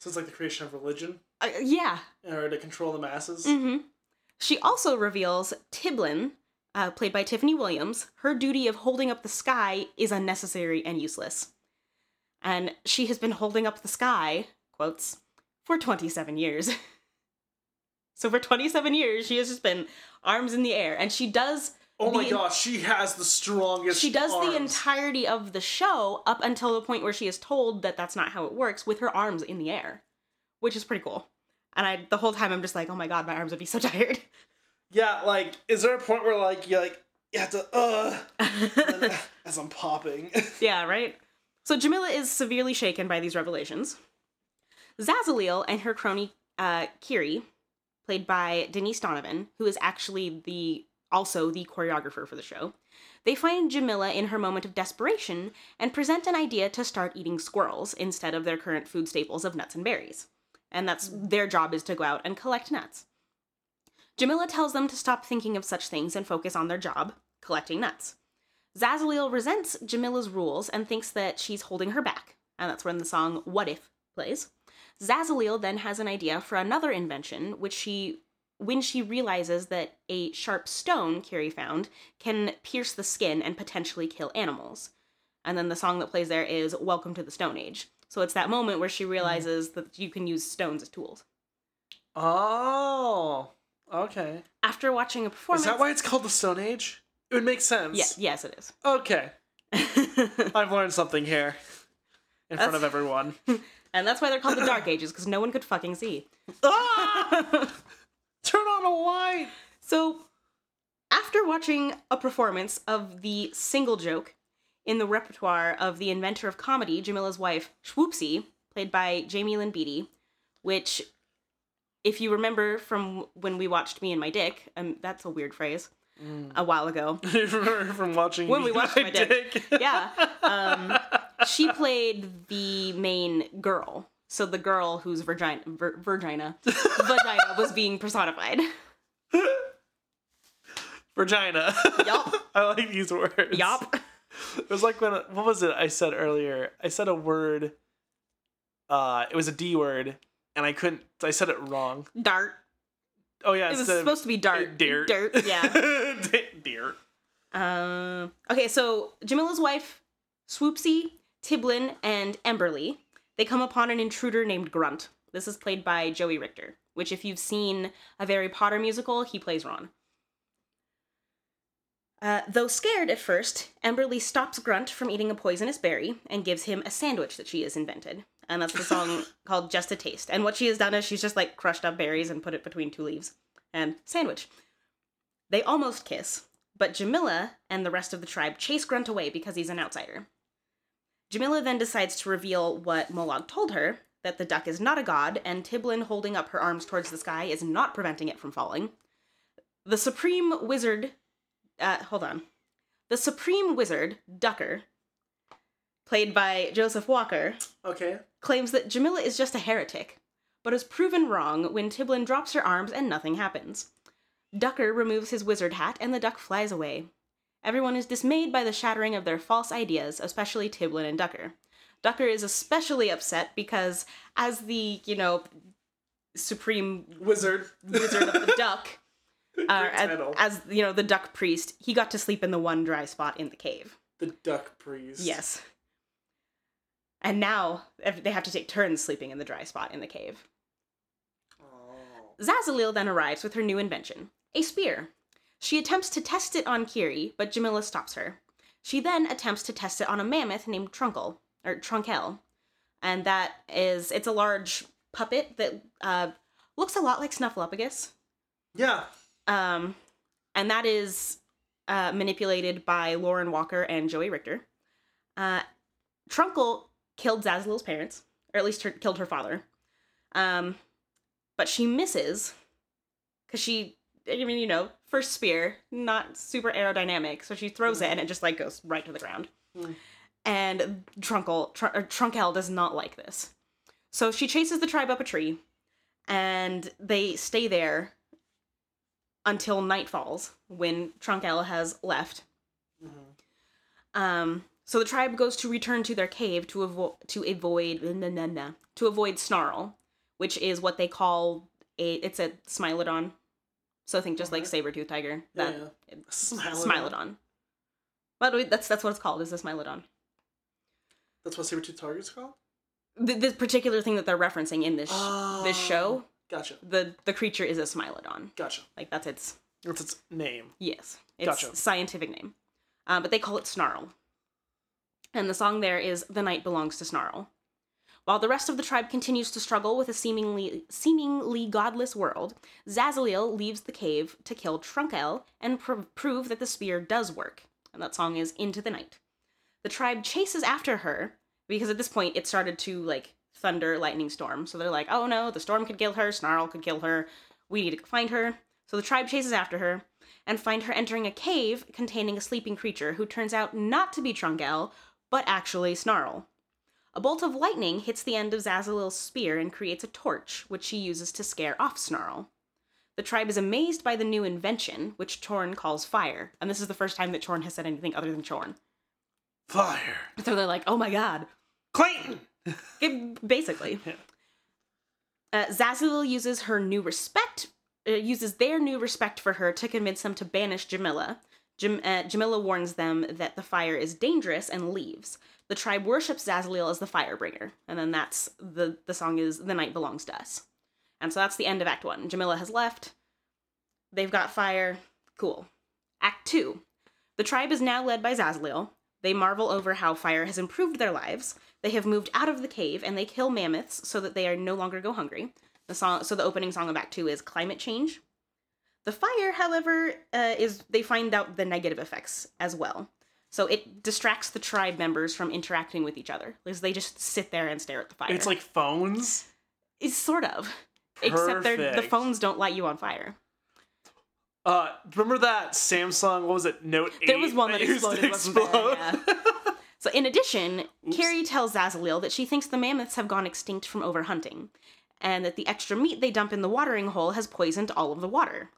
So it's like the creation of religion Uh, yeah. in order to control the masses. Mm-hmm. She also reveals Tiblin, uh, played by Tiffany Williams, her duty of holding up the sky is unnecessary and useless. And she has been holding up the sky, quotes, for 27 years. <laughs> so for 27 years, she has just been arms in the air. And she does. Oh my gosh, she has the strongest. She does the entirety of the show up until the point where she is told that that's not how it works with her arms in the air, which is pretty cool. And I, the whole time, I'm just like, oh my god, my arms would be so <laughs> tired. Yeah, like, is there a point where like you like you have to uh <laughs> as I'm popping? <laughs> yeah, right? So Jemila is severely shaken by these revelations. Zazzalil and her crony uh, Kiri, played by Denise Donovan, who is actually the also the choreographer for the show, they find Jemila in her moment of desperation and present an idea to start eating squirrels instead of their current food staples of nuts and berries. And that's mm. their job is to go out and collect nuts. Jemila tells them to stop thinking of such things and focus on their job, collecting nuts. Zazzalil resents Jemila's rules and thinks that she's holding her back, and that's when the song What If plays. Zazzalil then has an idea for another invention, which she when she realizes that a sharp stone Carrie found can pierce the skin and potentially kill animals. And then the song that plays there is Welcome to the Stone Age. So it's that moment where she mm-hmm. realizes that you can use stones as tools. oh, okay. After watching a performance, Is that why it's called the Stone Age? It would make sense. Yeah, yes, it is. Okay, <laughs> I've learned something here in front of everyone. <laughs> and that's why they're called the Dark <laughs> Ages because no one could fucking see. ah! Turn on a light. So, after watching a performance of the single joke in the repertoire of the inventor of comedy, Jemila's wife, Swoopsy, played by Jaime Lyn Beatty, which, if you remember from when we watched Me and My Dick, um, that's a weird phrase, a while ago. <laughs> from watching When Me we and watched My My Dick. yeah. Um, she played the main girl. So the girl whose vagina, vir, virgina, vagina <laughs> was being personified. Virginia. Yup. <laughs> I like these words. Yup. It was like when what was it I said earlier? I said a word. Uh, it was a D word, and I couldn't. I said it wrong. Dart. Oh yeah, It was of- supposed to be dart. Dirt. Dirt, yeah. <laughs> Dirt. Um, okay, so Jemila's wife, Swoopsy, Tiblin, and Emberly, they come upon an intruder named Grunt. This is played by Joey Richter, which if you've seen a Harry Potter musical, he plays Ron. Uh, though scared at first, Emberly stops Grunt from eating a poisonous berry and gives him a sandwich that she has invented. And that's the song <laughs> called Just a Taste. And what she has done is she's just like crushed up berries and put it between two leaves. And sandwich. They almost kiss, but Jemila and the rest of the tribe chase Grunt away because he's an outsider. Jemila then decides to reveal what Molag told her that the duck is not a god, and Tiblin holding up her arms towards the sky is not preventing it from falling. The supreme wizard. Uh, hold on. The supreme wizard, Ducker, played by Joseph Walker, Okay. claims that Jemila is just a heretic, but is proven wrong when Tiblin drops her arms and nothing happens. Ducker removes his wizard hat and the duck flies away. Everyone is dismayed by the shattering of their false ideas, especially Tiblin and Ducker. Ducker is especially upset because, as the, you know, supreme Wizard. wizard of the <laughs> duck, uh, as, as, you know, the duck priest, he got to sleep in the one dry spot in the cave. the duck priest. Yes. And now they have to take turns sleeping in the dry spot in the cave. Oh. Zazzalil then arrives with her new invention, a spear. She attempts to test it on Kiri, but Jemila stops her. She then attempts to test it on a mammoth named Trunkle, or Trunkel. And that is, it's a large puppet that uh, looks a lot like Snuffleupagus. Yeah. Um, and that is uh, manipulated by Lauren Walker and Joey Richter. Uh, Trunkle killed Zazzalil's parents, or at least her, killed her father. Um, but she misses because she, I mean, you know, first spear, not super aerodynamic, so she throws it and it just like goes right to the ground. Hmm. And Trunkle, Tr- Trunkel does not like this. So she chases the tribe up a tree, and they stay there until night falls when Trunkel has left. Mhm. Um, so the tribe goes to return to their cave to avoid to avoid nah, nah, nah, to avoid snarl, which is what they call a it's a smilodon. So think just like saber tooth tiger. That Yeah. smilodon. <laughs> Smilodon. smilodon. But wait, that's that's what it's called. Is a smilodon. That's what saber tooth tiger is called. The, this particular thing that they're referencing in this sh- this show, Gotcha. the the creature is a smilodon. Gotcha. Like that's its That's its name. yes, its Gotcha. scientific name. Uh, but they call it snarl. And the song there is "The Night Belongs to Snarl." While the rest of the tribe continues to struggle with a seemingly seemingly godless world, Zazzalil leaves the cave to kill Trunkel and pr- prove that the spear does work. And that song is "Into the Night." The tribe chases after her because at this point it started to like thunder, lightning storm. So they're like, "Oh no, the storm could kill her. Snarl could kill her. We need to find her." So the tribe chases after her and find her entering a cave containing a sleeping creature who turns out not to be Trunkel, but actually Snarl. A bolt of lightning hits the end of Zazzalil's spear and creates a torch, which she uses to scare off Snarl. The tribe is amazed by the new invention, which Chorn calls fire, and this is the first time that Chorn has said anything other than Chorn. Fire. <laughs> So they're like, oh my god. Clayton. It- basically. <laughs> Yeah. Uh, Zazzalil uses her new respect, uh, uses their new respect for her to convince them to banish Jemila. Jam- uh, Jemila warns them that the fire is dangerous and leaves. The tribe worships Zazzalil as the firebringer, and then that's the the song is "The Night Belongs to Us," and so that's the end of Act One. Jamila has left. They've got fire. Cool. Act Two. The tribe is now led by Zazzalil. They marvel over how fire has improved their lives. They have moved out of the cave and they kill mammoths so that they are no longer go hungry. The song, so the opening song of Act Two is "Climate Change." The fire, however, uh, is they find out the negative effects as well. So it distracts the tribe members from interacting with each other, because they just sit there and stare at the fire. It's like phones. it's sort of, Perfect. except they're, the phones don't light you on fire. Uh, remember that Samsung? What was it? Note eight. There was one that to exploded, wasn't there? explode? So, in addition, Oops. Carrie tells Zazzalil that she thinks the mammoths have gone extinct from overhunting, and that the extra meat they dump in the watering hole has poisoned all of the water.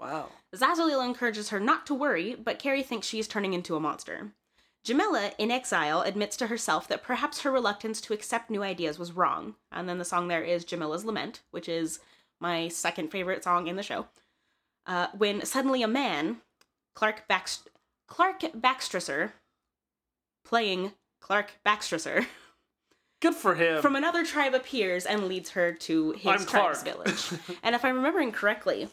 wow. Zazzalil encourages her not to worry, but Carrie thinks she is turning into a monster. Jemila, in exile, admits to herself that perhaps her reluctance to accept new ideas was wrong. And then the song there is Jemila's Lament, which is my second favorite song in the show. Uh, when suddenly a man, Clark, Backst- Clark Baxtresser, playing Clark Baxtresser, <laughs> Good for him. from another tribe appears and leads her to his I'm tribe's Clark. village. <laughs> and if I'm remembering correctly,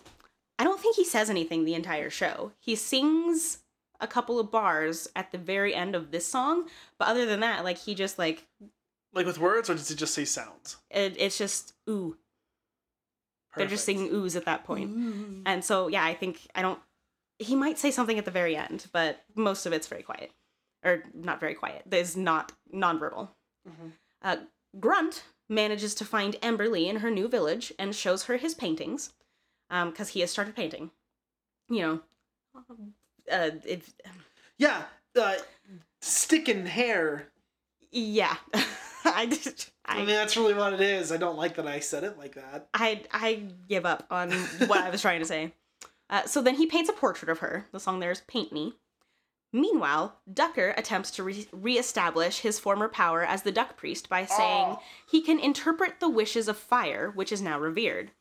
I don't think he says anything the entire show. He sings a couple of bars at the very end of this song, but other than that, like he just like like with words, or does he just say sounds? it, it's just ooh. They're just Perfect. singing oohs at that point. Ooh. And so yeah, I think I don't he might say something at the very end, but most of it's very quiet. Or not very quiet. There's not nonverbal. Mhm. Uh, Grunt manages to find Emberly in her new village and shows her his paintings, because he has started painting. You know, uh, if Yeah. Uh, stick in hair. yeah, <laughs> I, just- I, mean, that's really what it is. I don't like that I said it like that. I I give up on what I was trying to say. Uh, so then he paints a portrait of her. The song there is "Paint Me." Meanwhile, Ducker attempts to re- reestablish his former power as the Duck Priest by saying Oh. he can interpret the wishes of fire, which is now revered.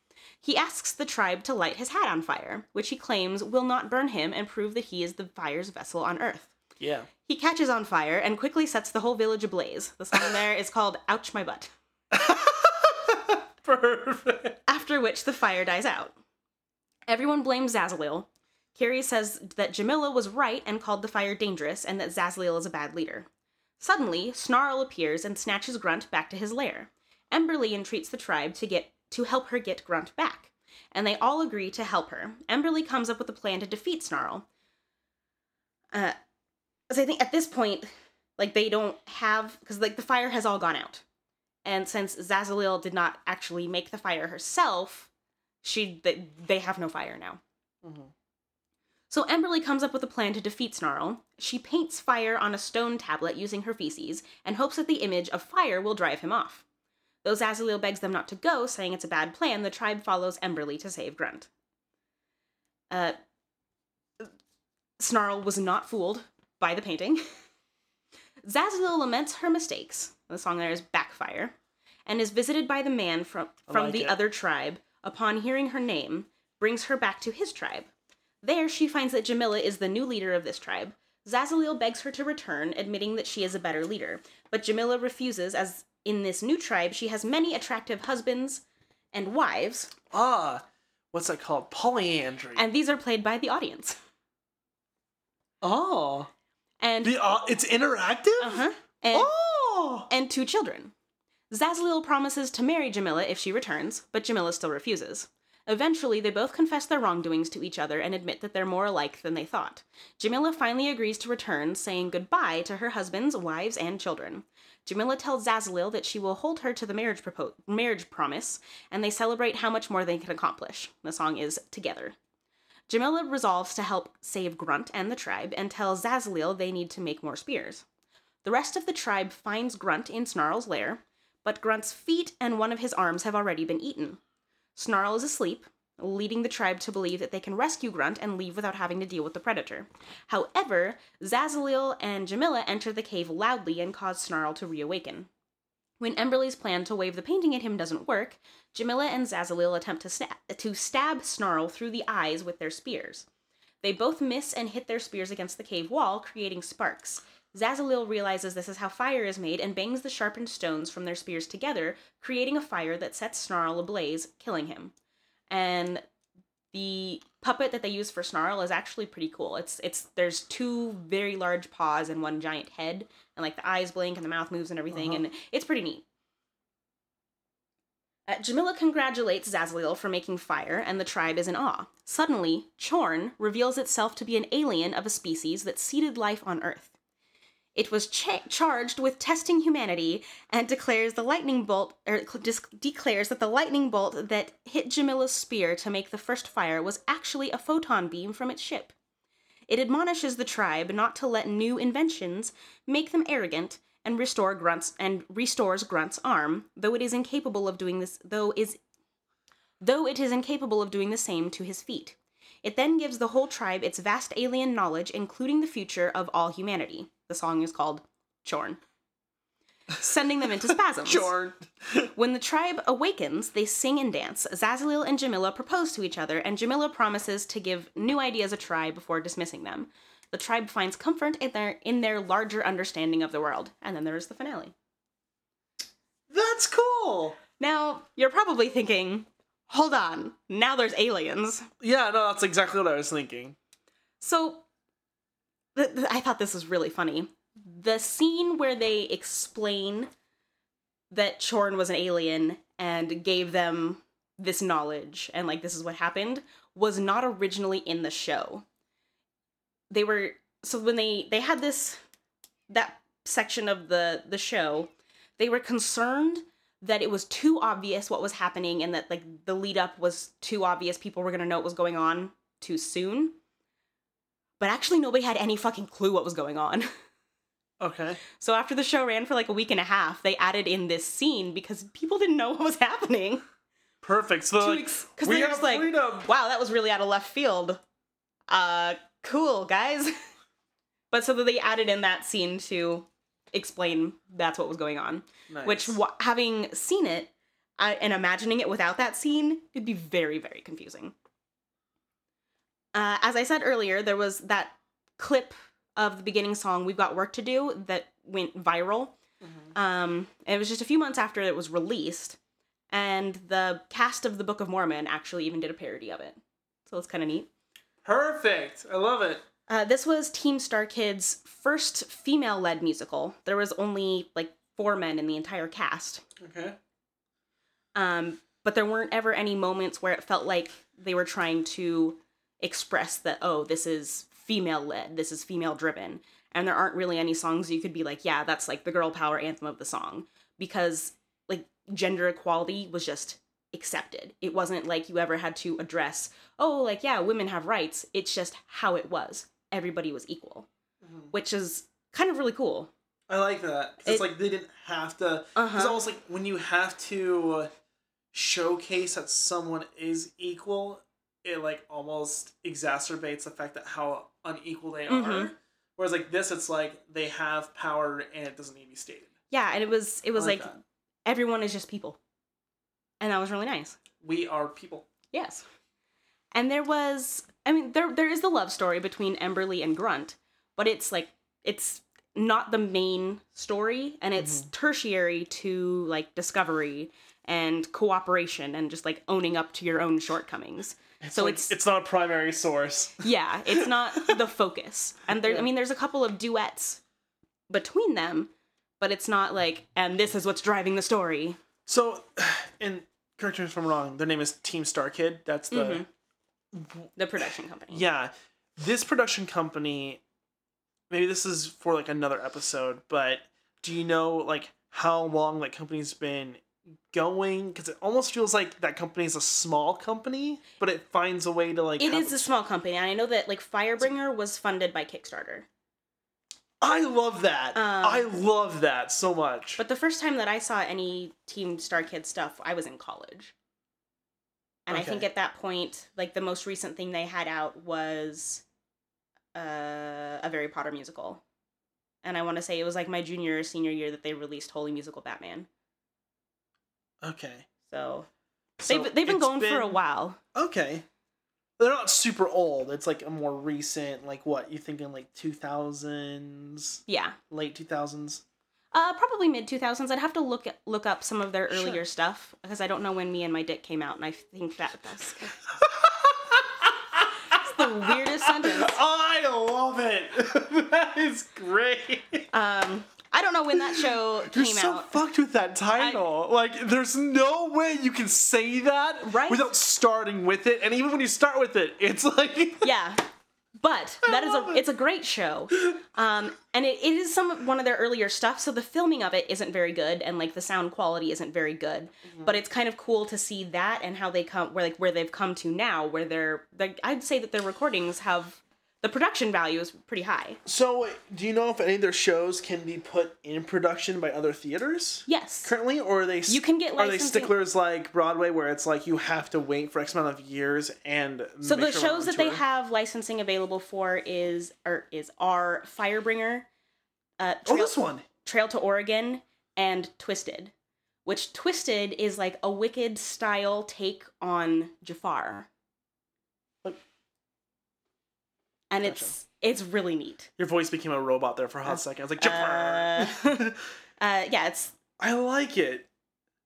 He asks the tribe to light his hat on fire, which he claims will not burn him and prove that he is the fire's vessel on Earth. Yeah. He catches on fire and quickly sets the whole village ablaze. The song <laughs> there is called Ouch My Butt, <laughs> Perfect. after which the fire dies out. Everyone blames Zazzalil. Carrie says that Jemila was right and called the fire dangerous and that Zazzalil is a bad leader. Suddenly, Snarl appears and snatches Grunt back to his lair. Emberly entreats the tribe to get to help her get Grunt back, and they all agree to help her. Emberly comes up with a plan to defeat Snarl. Uh, so I think at this point, like they don't have because like the fire has all gone out, and since Zazzalil did not actually make the fire herself, she they, they have no fire now. Mhm. So Emberly comes up with a plan to defeat Snarl. She paints fire on a stone tablet using her feces and hopes that the image of fire will drive him off. Though Zazzalil begs them not to go, saying it's a bad plan, the tribe follows Emberly to save Grunt. Uh, Snarl was not fooled by the painting. <laughs> Zazzalil laments her mistakes. The song there is Backfire, and is visited by the man from from like the it. other tribe. Upon hearing her name, brings her back to his tribe. There, she finds that Jemila is the new leader of this tribe. Zazzalil begs her to return, admitting that she is a better leader, but Jemila refuses, as in this new tribe she has many attractive husbands and wives, Ah, what's that called? Polyandry. and these are played by the audience. oh, And the uh, it's interactive. uh-huh, and Oh, and two children. Zazzalil promises to marry Jemila if she returns, but Jemila still refuses. Eventually, they both confess their wrongdoings to each other and admit that they're more alike than they thought. Jemila finally agrees to return, saying goodbye to her husbands, wives, and children. Jemila tells Zazzalil that she will hold her to the marriage, propo- marriage promise, and they celebrate how much more they can accomplish. The song is Together. Jemila resolves to help save Grunt and the tribe and tells Zazzalil they need to make more spears. The rest of the tribe finds Grunt in Snarl's lair, but Grunt's feet and one of his arms have already been eaten. Snarl is asleep, leading the tribe to believe that they can rescue Grunt and leave without having to deal with the predator. However, Zazzalil and Jemila enter the cave loudly and cause Snarl to reawaken. When Emberly's plan to wave the painting at him doesn't work, Jemila and Zazzalil attempt to, sna- to stab Snarl through the eyes with their spears. They both miss and hit their spears against the cave wall, creating sparks. Zazzalil realizes this is how fire is made and bangs the sharpened stones from their spears together, creating a fire that sets Snarl ablaze, killing him. And the puppet that they use for Snarl is actually pretty cool. It's it's there's two very large paws and one giant head, and like the eyes blink and the mouth moves and everything, Uh-huh. and it's pretty neat. Uh, Jemila congratulates Zazzalil for making fire, and the tribe is in awe. Suddenly, Chorn reveals itself to be an alien of a species that seeded life on Earth. It was cha- charged with testing humanity and declares the lightning bolt, er, or dis- declares that the lightning bolt that hit Jemila's spear to make the first fire was actually a photon beam from its ship. It admonishes the tribe not to let new inventions make them arrogant and restore Grunt's and restores Grunt's arm, though it is incapable of doing this though is though it is incapable of doing the same to his feet. It then gives the whole tribe its vast alien knowledge, including the future of all humanity. The song is called Chorn. Sending them into spasms. <laughs> Chorn. When the tribe awakens, they sing and dance. Zazzalil and Jemila propose to each other, and Jemila promises to give new ideas a try before dismissing them. The tribe finds comfort in their in their larger understanding of the world. And then there's the finale. That's cool. Now, you're probably thinking, hold on, now there's aliens. Yeah, no, that's exactly what I was thinking. So, th- th- I thought this was really funny. The scene where they explain that Chorn was an alien and gave them this knowledge and like this is what happened was not originally in the show. They were so when they they had this that section of the the show, they were concerned that it was too obvious what was happening and that like the lead up was too obvious people were going to know what was going on too soon but actually nobody had any fucking clue what was going on. <laughs> Okay. So after the show ran for like a week and a half, they added in this scene because people didn't know <laughs> what was happening. Perfect. So they're like, Because we have just like, freedom. wow, that was really out of left field. Uh, cool, guys. <laughs> but so that they added in that scene to explain that's what was going on. Nice. Which, having seen it I, and imagining it without that scene, it'd be very, very confusing. Uh, as I said earlier, there was that clip of the beginning song "We've Got Work to Do" that went viral. Mhm. Um, it was just a few months after it was released, and the cast of the Book of Mormon actually even did a parody of it. So it's kind of neat. Perfect. I love it. Uh, this was Team Star Kids' first female-led musical. There was only like four men in the entire cast. Okay. Um, but there weren't ever any moments where it felt like they were trying to express that, oh, this is female led, this is female driven. And there aren't really any songs you could be like, yeah, that's like the girl power anthem of the song. Because like gender equality was just accepted. It wasn't like you ever had to address, oh, like, yeah, women have rights. It's just how it was. Everybody was equal, Mhm. which is kind of really cool. I like that. 'Cause it's like they didn't have to. It's Uh-huh. almost like when you have to showcase that someone is equal, it like almost exacerbates the fact that how unequal they are. Mhm. Whereas like this, it's like they have power and it doesn't need to be stated. Yeah, and it was it was I like, that. everyone is just people. And that was really nice. we are people. Yes. And there was I mean there there is the love story between Emberly and Grunt, but it's like it's not the main story and it's tertiary to like discovery and cooperation and just like owning up to your own shortcomings. So like, it's it's not a primary source. <laughs> yeah, it's not the focus. And there I mean there's a couple of duets between them, but it's not like and this is what's driving the story. So, <sighs> and correct me if I'm wrong. Their name is Team Star Kid. That's the Mhm. The production company. yeah. This production company. Maybe this is for like another episode, but do you know like how long that company's been going? Because it almost feels like that company is a small company, but it finds a way to like. It have- is a small company, and I know that like Firebringer was funded by Kickstarter. I love that. Um, I love that so much. But the first time that I saw any Team Star Kid stuff, I was in college. And I think Okay. at that point, like the most recent thing they had out was uh, a Harry Potter musical. And I want to say it was like my junior or senior year that they released Holy Musical Batman. Okay. So, So they've, they've been going for a while. Okay. They're not super old. It's like a more recent, like what you thinking, like two thousands, Yeah. late two thousands. Uh, probably mid 2000s. I'd have to look look up some of their Sure. earlier stuff because I don't know when Me and My Dick came out, and I think that that's <laughs> the weirdest sentence. <laughs> I love it. <laughs> that is great. Um, I don't know when that show came <laughs> out. You're came so out. fucked with that title. like, there's no way you can say that Right. without starting with it. And even when you start with it, it's like <laughs> yeah, but that is a it. it's a great show. Um, and it, it is some one of their earlier stuff, so the filming of it isn't very good, and like the sound quality isn't very good. Mm-hmm. But it's kind of cool to see that and how they come where like where they've come to now, where they're like I'd say that their recordings have the production value is pretty high. So, do you know if any of their shows can be put in production by other theaters Yes. currently, or are they You can get are they sticklers like Broadway, where it's like you have to wait for X amount of years and So the sure shows that they have licensing available for is or is are Firebringer, uh, Oh, this one. Trail to Oregon, and Twisted, which Twisted is like a Wicked style take on Jafar, Like- and Gotcha. it's it's really neat. Your voice became a robot there for a hot second. I was like, Jafar. <laughs> Uh, yeah, it's I like it.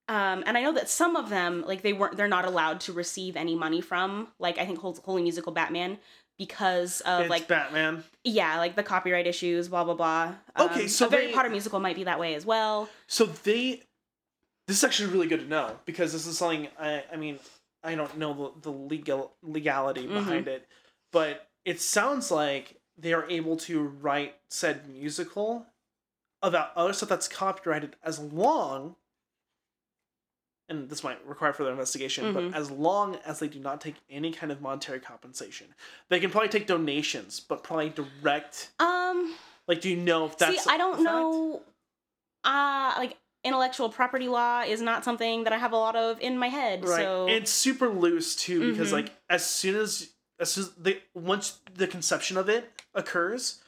um, and I know that some of them like they weren't they're not allowed to receive any money from like I think Holy Musical Batman because of it's like Batman. yeah like the copyright issues blah blah blah. Okay, Um, so a Harry Potter musical might be that way as well. So they, this is actually really good to know because this is something I, I mean, I don't know the, the legal legality Mm-hmm. behind it, but it sounds like they are able to write said musical about other stuff that's copyrighted as long, and this might require further investigation, Mhm. but as long as they do not take any kind of monetary compensation, they can probably take donations, but probably direct. Um, Like, do you know if that's? see, I don't know. Uh like intellectual property law is not something that I have a lot of in my head. right So it's super loose too because Mhm. like as soon as as soon as the once the conception of it occurs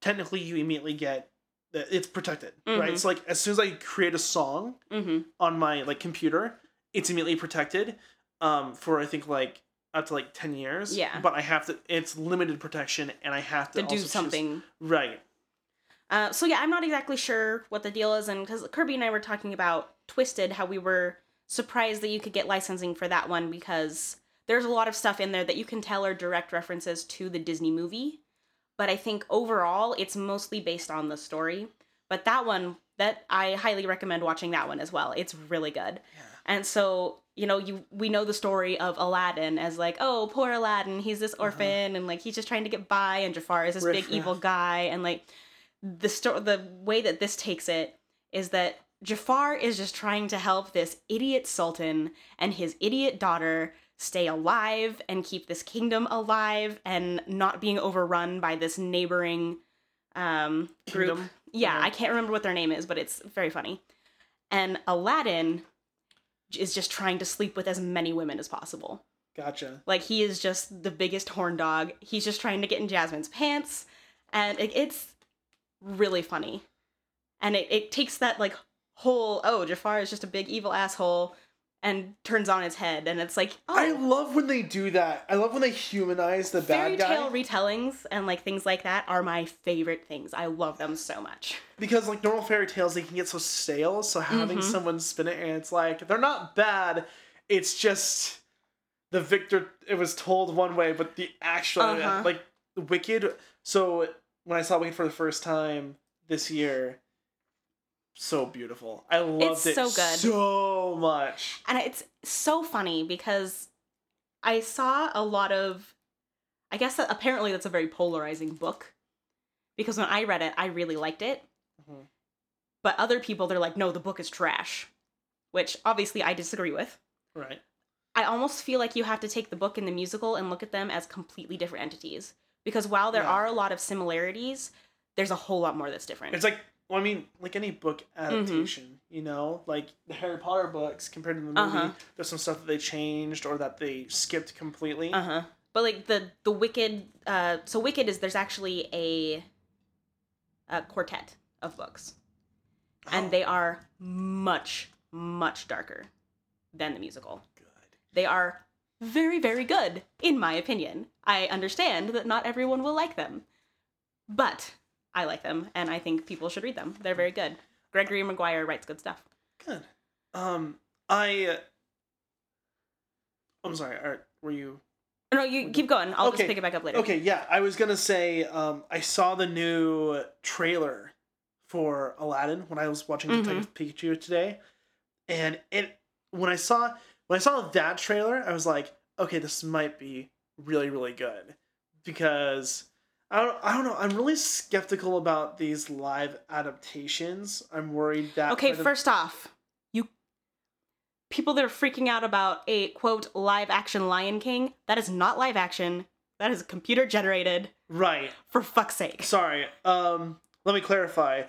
technically you immediately get that it's protected right Mhm. so like as soon as i create a song hmm on my like computer it's immediately protected um for i think like up to like 10 years Yeah. but i have to it's limited protection and i have to, to do also choose- something. right Uh, so yeah, I'm not exactly sure what the deal is, and because Kirby and I were talking about Twisted, how we were surprised that you could get licensing for that one because there's a lot of stuff in there that you can tell are direct references to the Disney movie, but I think overall it's mostly based on the story. But that one, that I highly recommend watching that one as well. It's really good. Yeah. And so, you know, you we know the story of Aladdin as like, oh, poor Aladdin, he's this uh-huh. orphan and like he's just trying to get by and Jafar is this Riff big raff. evil guy and like the sto- the way that this takes it is that Jafar is just trying to help this idiot sultan and his idiot daughter stay alive and keep this kingdom alive and not being overrun by this neighboring um group. Kingdom? Yeah. I can't remember what their name is, but it's very funny. And Aladdin is just trying to sleep with as many women as possible. gotcha Like he is just the biggest horn dog. He's just trying to get in Jasmine's pants and it, it's really funny, and it, it takes that like whole oh Jafar is just a big evil asshole and turns on his head, and it's like oh, I love when they do that. I love when they humanize the fairy bad guy tale retellings and like things like that are my favorite things. I love them so much. because like normal fairy tales they can get so stale. So having Mhm. someone spin it and it's like they're not bad. It's just the victor. It was told one way, but the actual Uh-huh. like Wicked. So when I saw Wicked for the first time this year, so beautiful. I loved It's it so good. so much. And it's so funny because I saw a lot of I guess that apparently that's a very polarizing book. Because when I read it, I really liked it. Mhm. But other people they're like, "No, the book is trash." Which obviously I disagree with. Right. I almost feel like you have to take the book and the musical and look at them as completely different entities. Because while there Yeah. are a lot of similarities, there's a whole lot more that's different. It's like well, I mean, like any book Mm-hmm. adaptation, you know, like the Harry Potter books compared to the movie, Uh-huh. there's some stuff that they changed or that they skipped completely. Uh huh. But like the the Wicked, uh, so Wicked is there's actually a, a quartet of books, Oh, and they are much much darker than the musical. good. They are very very good in my opinion. I understand that not everyone will like them, but I like them, and I think people should read them. They're very good. Gregory Maguire writes good stuff. Good. Um, I. uh, I'm sorry. Are, were you? No, you keep going. I'll just pick it back up later. Okay, yeah. I was gonna say. Um, I saw the new trailer for Aladdin when I was watching Mhm. Detective Pikachu today, and it when I saw when I saw that trailer, I was like, okay, this might be really really good because. I don't, I don't know. I'm really skeptical about these live adaptations. I'm worried that Okay, first off, you people that are freaking out about a quote live action Lion King, that is not live action. That is computer generated. right. For fuck's sake. Sorry. Um, let me clarify.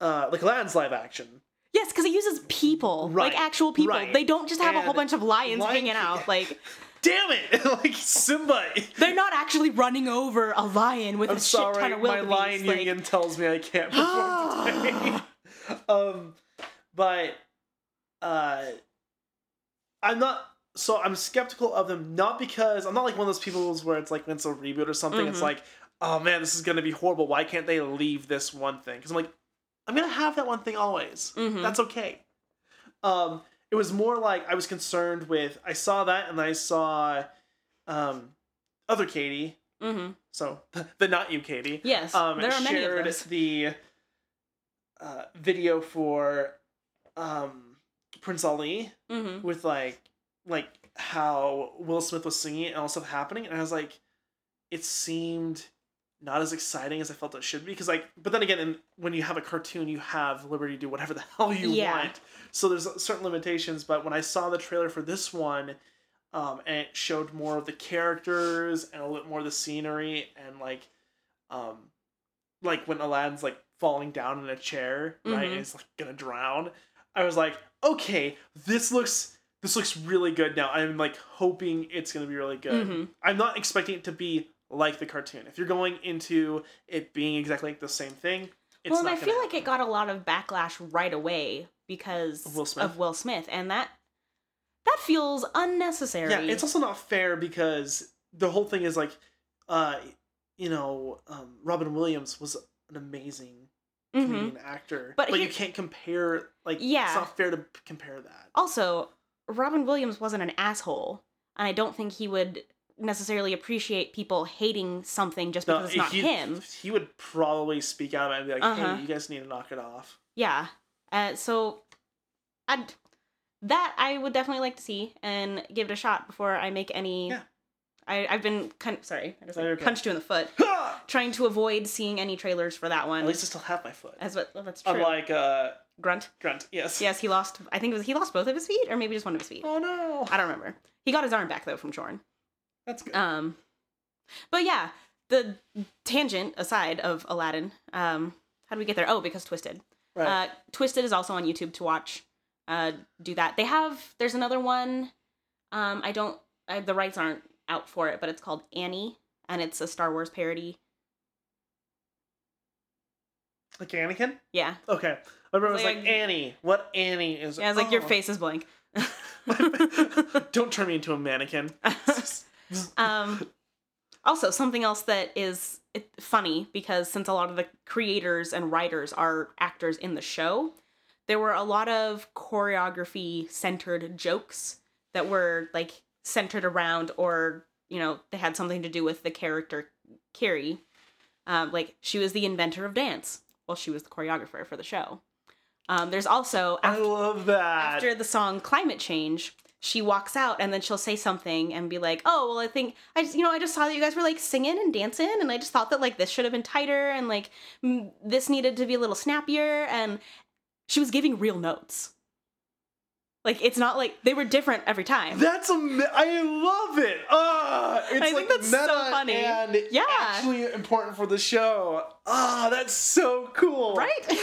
Uh, like Aladdin's live action. Yes, because it uses people, Right, like actual people. right. They don't just have a whole bunch of lions Lion hanging King- out. <laughs> Like Damn it! <laughs> like Simba. they're not actually running over a lion with I'm a shit sorry. ton of My lion like, union tells me I can't <gasps> perform today. <laughs> um, but uh, I'm not. So I'm skeptical of them, not because I'm not like one of those people where it's like when it's a reboot or something. It's Mhm. like, oh man, this is gonna be horrible. Why can't they leave this one thing? Because I'm like, I'm gonna have that one thing always. Mhm. That's okay. Um, it was more like I was concerned with. I saw that, and I saw, um, other Katie. mhm. So <laughs> the not you, Katie Yes, um, there are many of shared those. the uh, video for um, Prince Ali hmm with like like how Will Smith was singing it and all stuff happening, and I was like, it seemed not as exciting as I felt it should be because like, but then again, in, when you have a cartoon, you have liberty to do whatever the <laughs> hell you Yeah. want. So there's certain limitations. But when I saw the trailer for this one. Um, and it showed more of the characters and a little more of the scenery and like um like when Aladdin's like falling down in a chair, right? Mhm. And he's like gonna drown. I was like, okay, this looks this looks really good now. I'm like hoping it's gonna be really good. Mhm. I'm not expecting it to be like the cartoon. If you're going into it being exactly like the same thing, it's well, and I feel like happen. it got a lot of backlash right away because Of Will Smith? of Will Smith, and that that feels unnecessary. Yeah, it's also not fair because the whole thing is like, uh, you know, um, Robin Williams was an amazing Mhm. actor, But but, you can't compare. Like, Yeah. it's not fair to compare that. Also, Robin Williams wasn't an asshole, and I don't think he would necessarily appreciate people hating something just because it's not he, him. He would probably speak out and be like, Uh-huh. "Hey, you guys need to knock it off." Yeah. Uh, so, I'd that I would definitely like to see and give it a shot before I make any. Yeah. I I've been kind of, sorry, I just like, okay. punched you in the foot, <laughs> trying to avoid seeing any trailers for that one. At least I still have my foot. as what well, that's true. Unlike uh, Grunt. Grunt, yes. Yes, he lost. I think it was he lost both of his feet, or maybe just one of his feet. Oh no, I don't remember. He got his arm back though from Chorn. That's good. Um, but yeah, the tangent aside of Aladdin, um, how do we get there? Oh, because Twisted. right. Uh, Twisted is also on YouTube to watch. Uh, do that. They have. There's another one. Um, I don't. I, the rights aren't out for it, but it's called Annie, and it's a Star Wars parody. Like Anakin? Yeah. Okay. I remember it was Like, like, Annie. What Annie is? Yeah, it's like your oh. face is blank. <laughs> Don't turn me into a mannequin. <laughs> <laughs> <laughs> um, also, something else that is funny because since a lot of the creators and writers are actors in the show, there were a lot of choreography centered jokes that were like centered around, or you know, they had something to do with the character Carrie. Um, like she was the inventor of dance, while she was the choreographer for the show. Um, there's also I love that. after the song climate change she walks out and then she'll say something and be like oh well i think i just you know i just saw that you guys were like singing and dancing and i just thought that like this should have been tighter and like mm, this needed to be a little snappier and she was giving real notes like it's not like they were different every time That's ama- I love it. Ah, it's I think like that's so meta funny. and Yeah. actually important for the show. Ah, that's so cool. right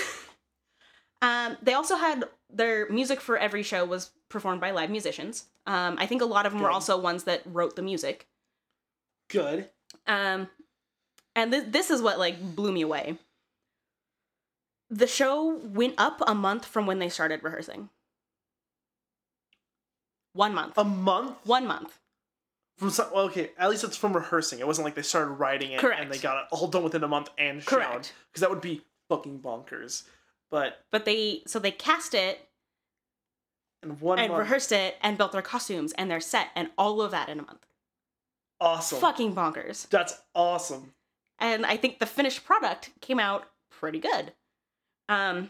<laughs> um they also had their music for every show was performed by live musicians um i think a lot of them were also ones that wrote the music Good. Um, and th- this is what like blew me away. The show went up a month from when they started rehearsing. One month. A month One month. from some, well, okay. At least it's from rehearsing. It wasn't like they started writing it Correct. and they got it all done within a month and shown. Correct. Because that would be fucking bonkers. But But they so they cast it in one and month, rehearsed it and built their costumes and their set and all of that in a month. awesome. Fucking bonkers. That's awesome. and I think the finished product came out pretty good. Um,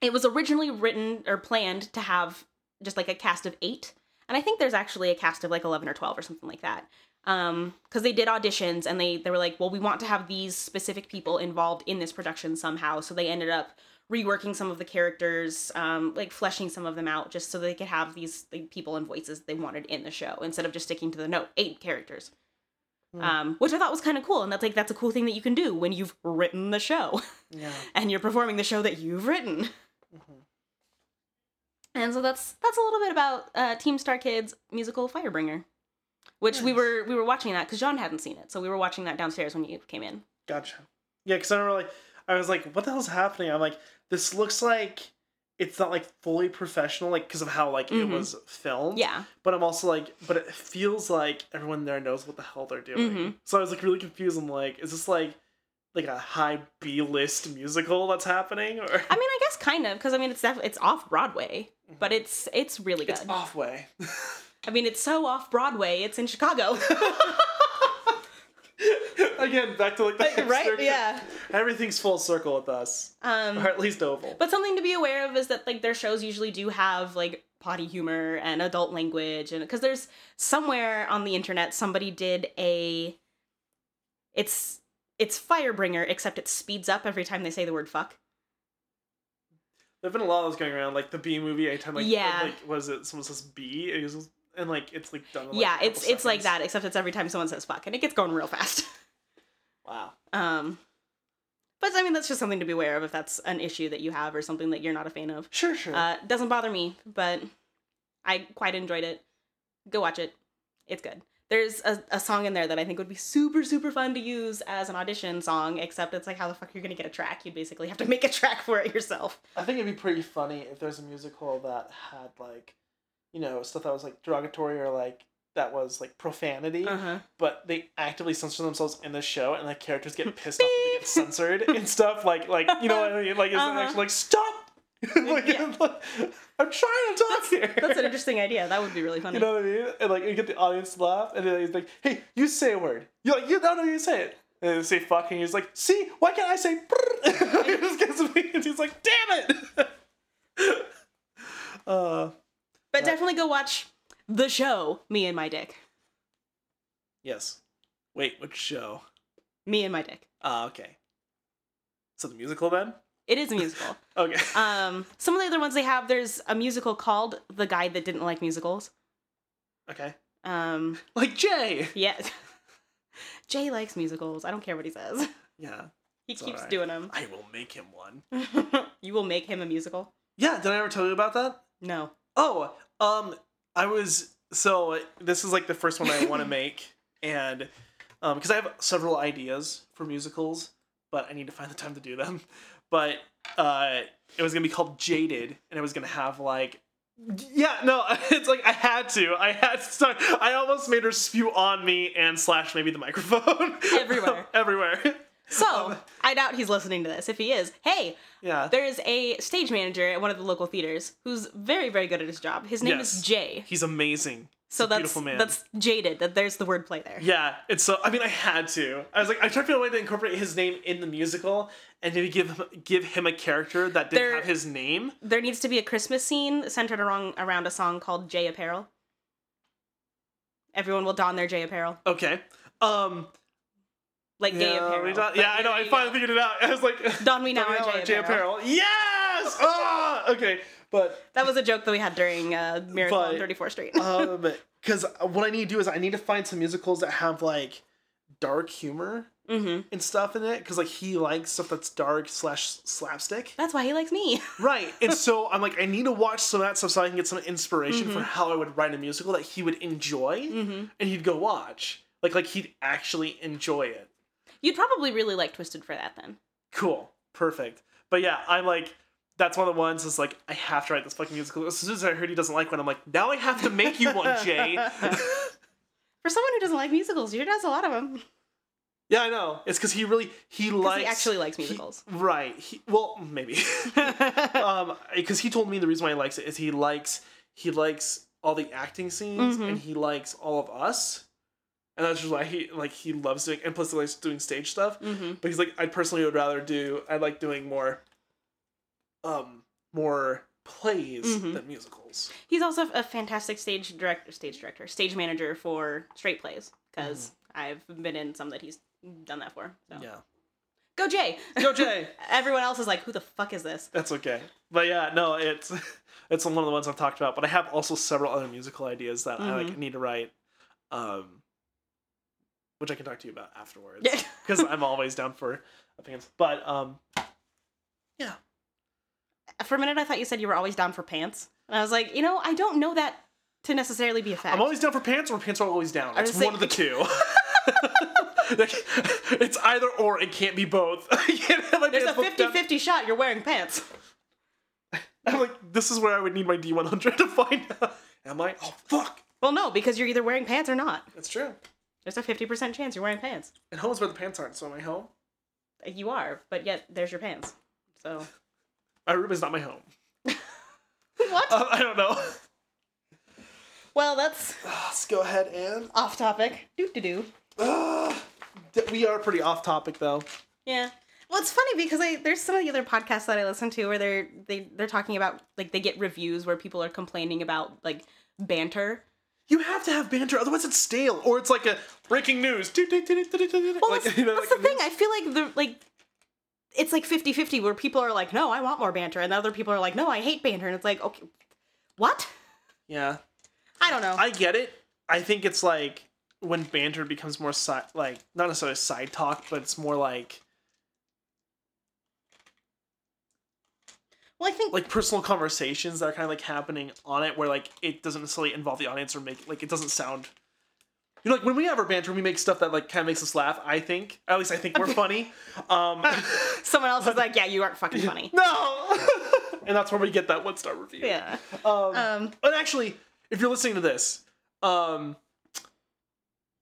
it was originally written or planned to have just like a cast of eight, and I think there's actually a cast of like eleven or twelve or something like that. Um, because they did auditions and they they were like, well, we want to have these specific people involved in this production somehow, so they ended up reworking some of the characters, um, like fleshing some of them out, just so they could have these like, people and voices they wanted in the show instead of just sticking to the note eight characters Hmm. um, which I thought was kind of cool. And that's like that's a cool thing that you can do when you've written the show Yeah. <laughs> and you're performing the show that you've written. Mhm. And so that's that's a little bit about uh, Team Star Kids musical Firebringer, which we were we were watching that because John hadn't seen it, so we were watching that downstairs when you came in. Gotcha. Yeah, because I remember like I was like, what the hell's happening? I'm like, this looks like it's not like fully professional, like because of how like Mhm. it was filmed. Yeah, But I'm also like, but it feels like everyone there knows what the hell they're doing. Mhm. So I was like really confused. I'm like, is this like like a high B list musical that's happening, or I mean, I guess kind of because I mean it's def- it's off Broadway, but it's it's really good. it's off way? <laughs> I mean, it's so off Broadway, it's in Chicago, <laughs> <laughs> Again, back to like the right? hipster- Yeah. Everything's full circle with us, Um, or at least oval. But something to be aware of is that like their shows usually do have like potty humor and adult language and because there's somewhere on the internet somebody did a it's it's Firebringer except it speeds up every time they say the word fuck. There've been a lot of those going around, like the B movie. Anytime, like, Yeah. like was it someone says B, it was, and like it's like done. In, like, yeah, it's it's like that except it's every time someone says fuck and it gets going real fast. <laughs> Wow. um but I mean that's just something to be aware of if that's an issue that you have or something that you're not a fan of. Sure, sure. Uh doesn't bother me, but I quite enjoyed it. Go watch it. It's good. There's a, a song in there that I think would be super, super fun to use as an audition song, except it's like how the fuck are you're gonna get a track. You'd basically have to make a track for it yourself. I think it'd be pretty funny if there's a musical that had like, you know, stuff that was like derogatory or like that was like profanity, Uh-huh. but they actively censor themselves in the show, and the characters get pissed off that they get <laughs> censored and stuff. Like, like you know what I mean? Like, it's Uh-huh. actually like stop. <laughs> like, Yeah. I'm trying to talk here. That's an interesting idea. That would be really funny. You know what I mean? And like you get the audience to laugh, and then he's like, "Hey, you say a word." You're like, "You no, no, you say it." And they say "fuck," and he's like, "See, why can't I say?" brrr?" <laughs> he just gets me, and he's like, "Damn it!" uh, but definitely go watch the show, Me and My Dick. yes. Wait, which show? Me and My Dick. Ah, okay. So the musical then? It is a musical. <laughs> Okay. um, some of the other ones they have, there's a musical called The Guy That Didn't Like Musicals. okay. Um, <laughs> Like Jay. yeah. <laughs> Jay likes musicals. I don't care what he says. Yeah. He keeps alright. doing them. I will make him one. you will make him a musical? Yeah. Did I ever tell you about that? No. Oh, um, I was so this is like the first one I want to <laughs> make, and um, because I have several ideas for musicals, but I need to find the time to do them. but uh, it was gonna be called Jaded, and it was gonna have like. Yeah, no, <laughs> it's like I had to. I had to start. I almost made her spew on me and slash maybe the microphone. <laughs> Everywhere. Everywhere. So I doubt he's listening to this. If he is, hey, Yeah. there's a stage manager at one of the local theaters who's very, very good at his job. His name Yes. is Jay. He's amazing. So that's beautiful man. that's jaded. That there's the wordplay there. Yeah, it's so. I mean, I had to. I was like, I tried to find a way to incorporate his name in the musical, and maybe give him, give him a character that didn't There- have his name. There needs to be a Christmas scene centered around around a song called Jay Apparel. Everyone will don their Jay apparel, Okay. Um. Like gay yeah, apparel. don- yeah, I know. I finally figured it out. <laughs> I was like, Don we now Don our Jay apparel. Yes. <laughs> Ah. Okay. But That was a joke that we had during uh, Miracle on 34th Street. um, <laughs> because what I need to do is I need to find some musicals that have like dark humor mm-hmm. and stuff in it. Because like he likes stuff that's dark slash slapstick. That's why he likes me. Right. And so I'm like, I need to watch some of that stuff so I can get some inspiration Mm-hmm. for how I would write a musical that he would enjoy and he'd go watch. Like like he'd actually enjoy it. You'd probably really like Twisted for that then. Cool. Perfect. But yeah, I'm like that's one of the ones that's like I have to write this fucking musical. As soon as I heard he doesn't like one, I'm like, now I have to make you one, Jay. <laughs> <laughs> For someone who doesn't like musicals, you does a lot of them. yeah, I know. It's because he really he likes He actually likes he- musicals. right. He, well, maybe. <laughs> um, because he told me the reason why he likes it is he likes he likes all the acting scenes Mhm. and he likes all of us, and that's just why he like he loves doing and plus he likes doing stage stuff. hmm But he's like, I personally would rather do. I like doing more, um, more plays Mhm. than musicals. He's also a fantastic stage director, stage director, stage manager for straight plays because I've been in some that he's done that for. So Yeah. go Jay. Go Jay. <laughs> Everyone else is like, who the fuck is this? That's okay. But yeah, no, it's <laughs> it's one of the ones I've talked about. But I have also several other musical ideas that I like need to write, um, which I can talk to you about afterwards. Yeah. <laughs> because I'm always down for opinions. But um, yeah, For a minute, I thought you said you were always down for pants, and I was like, you know, I don't know that to necessarily be a fact. I'm always down for pants, or pants are always down. It's one of the two. <laughs> It's either or. It can't be both. <laughs> Can't There's a pants 50-50 shot. You're wearing pants. I'm like, this is where I would need my D100 to find out. Am I? Oh fuck! Well, no, because you're either wearing pants or not. That's true. There's a 50% chance you're wearing pants. And home's where the pants aren't. So am I home? You are, but yet there's your pants. So <laughs> My room is not my home. <laughs> what? Uh, I don't know. <laughs> well, that's Let's go ahead and. off topic. Doo doo doo. Uh, <sighs> we are pretty off topic though. Yeah. Well, it's funny because I there's some of the other podcasts that I listen to where they're they they're talking about like they get reviews where people are complaining about like banter. You have to have banter, otherwise it's stale, or it's like a breaking news. Well, Like, that's, <laughs> you know, that's like the thing. I feel like the like it's like 50-50 where people are like, no, I want more banter, and the other people are like, no, I hate banter, and it's like, okay, what? Yeah, I don't know. I get it. I think it's like when banter becomes more side, like not necessarily side talk, but it's more like well, I think like personal conversations that are kind of like happening on it, where like it doesn't necessarily involve the audience or make like it doesn't sound. You know, like when we have our banter, we make stuff that like kind of makes us laugh. I think, at least I think we're funny. <laughs> Um, <laughs> someone else is like, yeah, you aren't fucking funny. <laughs> no, and that's where we get that one star review. Yeah. Um, Um. and actually, if you're listening to this, um,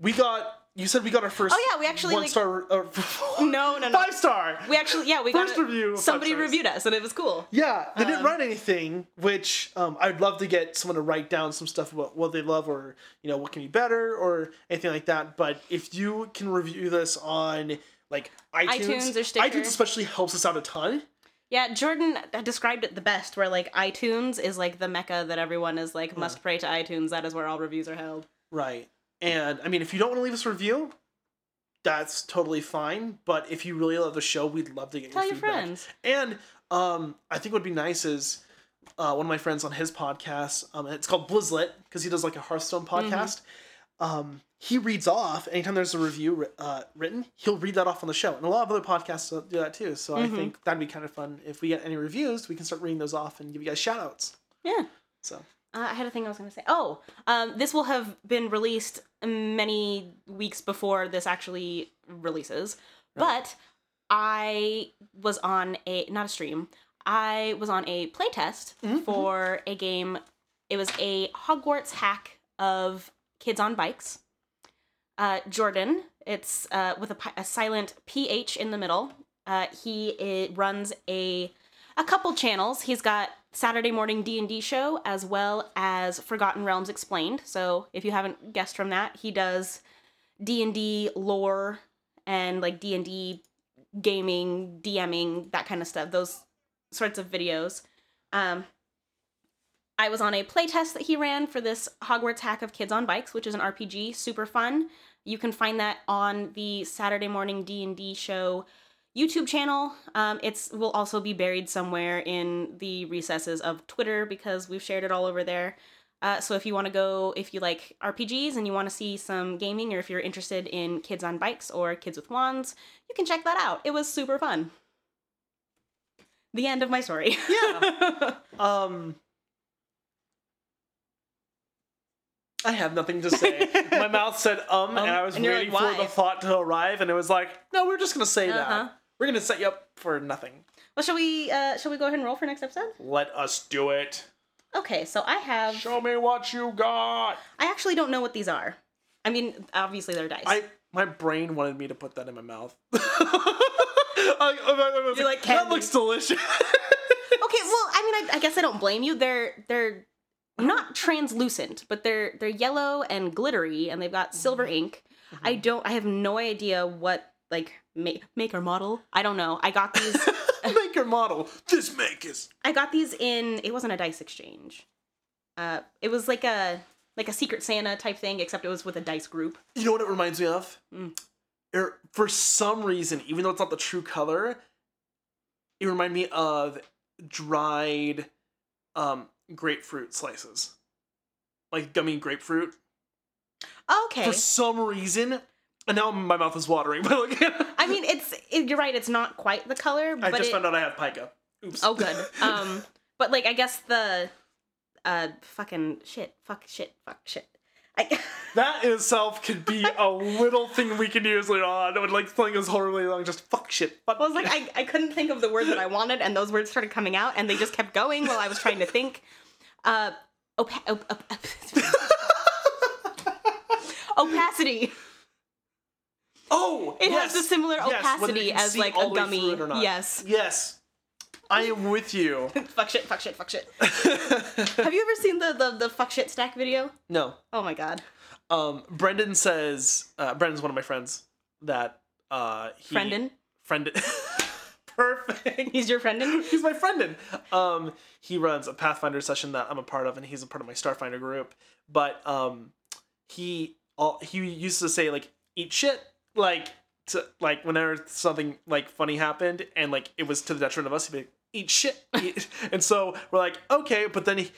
we got. You said we got our first. Oh, yeah, we actually, one like- star. Uh, <laughs> No, no, no. Five star. We actually, yeah, we First got a- review Somebody reviewed us, and it was cool. Yeah, they didn't Um, write anything, which um, I'd love to get someone to write down some stuff about what they love or you know what can be better or anything like that. But if you can review this on like iTunes, iTunes or Stitcher. iTunes especially helps us out a ton. Yeah, Jordan described it the best, where like iTunes is like the mecca that everyone is like must pray to iTunes. That is where all reviews are held. Right. And I mean, if you don't want to leave us a review, that's totally fine. But if you really love the show, we'd love to get Tell your your feedback. friends. And um, I think what would be nice is uh, one of my friends on his podcast. Um, it's called Blizzlet because he does like a Hearthstone Mm-hmm. podcast. Um, he reads off anytime there's a review uh, written. He'll read that off on the show, and a lot of other podcasts do that too. So Mm-hmm. I think that'd be kind of fun if we get any reviews. We can start reading those off and give you guys shout outs. Yeah. So Uh, I had a thing I was going to say. Oh, um, this will have been released many weeks before this actually releases. But I was on a not a stream. I was on a playtest Mhm. for a game. It was a Hogwarts hack of kids on bikes. Uh, Jorphdan, it's uh, with a, a silent PH in the middle. Uh, he it runs a a couple channels. He's got Saturday morning D and D show as well as Forgotten Realms Explained. So if you haven't guessed from that, he does D and D lore and like D and D gaming, DMing, that kind of stuff. Those sorts of videos. Um, I was on a playtest that he ran for this Hogwarts Hack of Kids on Bikes, which is an RPG, super fun. You can find that on the Saturday morning D and D show YouTube channel. Um, it's will also be buried somewhere in the recesses of Twitter because we've shared it all over there. Uh, so if you want to go, if you like RPGs and you want to see some gaming, or if you're interested in kids on bikes or kids with wands, you can check that out. It was super fun. The end of my story. <laughs> Yeah. Um, I have nothing to say. <laughs> My mouth said um, Um, and I was waiting like, for the thought to arrive, and it was like, no, we're just gonna say Uh-huh. that. We're gonna set you up for nothing. well, shall we? Uh, shall we go ahead and roll for next episode? Let us do it. Okay, so I have. Show me what you got. I actually don't know what these are. I mean, obviously they're dice. I my brain wanted me to put that in my mouth. <laughs> I, I, I was You're like, that candy." looks delicious. <laughs> okay, well, I mean, I, I guess I don't blame you. They're they're not translucent, but they're they're yellow and glittery, and they've got silver ink. I don't. I have no idea what like make make or model. I don't know. I got these. <laughs> make your model. This make is. I got these in. It wasn't a dice exchange. Uh, it was like a like a Secret Santa type thing, except it was with a dice group. You know what it reminds me of? Mm. Er, for some reason, even though it's not the true color, it reminded me of dried um, grapefruit slices, like gummy grapefruit. Okay. For some reason, and now my mouth is watering. <laughs> But like, I mean, it's it, you're right. It's not quite the color, I but just it, found out I have pica. Oops. oh good. <laughs> Um, but like I guess the uh fucking shit, fuck shit, fuck shit. I, <laughs> That in itself could be a little thing we can use later on. Would like something goes horribly long, just fuck shit. Fuck I was like, I, I couldn't think of the word that I wanted, and those words started coming out, and they just kept going while I was trying to think. Uh, opa- op- op- opacity. Oh, It yes, has a similar yes, opacity as see like a gummy. through it or not. Yes. Yes. I am with you. <laughs> fuck shit. Fuck shit. Fuck shit. <laughs> Have you ever seen the, the the fuck shit stack video? no. Oh my god. Um, Brendan says, uh, Brendan's one of my friends that, uh, he. Brendan. Friendin. <laughs> Perfect. He's your friendin. He's my friendin. Um, he runs a Pathfinder session that I'm a part of, and he's a part of my Starfinder group. But um, he all he used to say like eat shit like to like whenever something like funny happened and like it was to the detriment of us, he'd be like, eat shit. Eat. <laughs> <laughs> and so we're like okay, but then he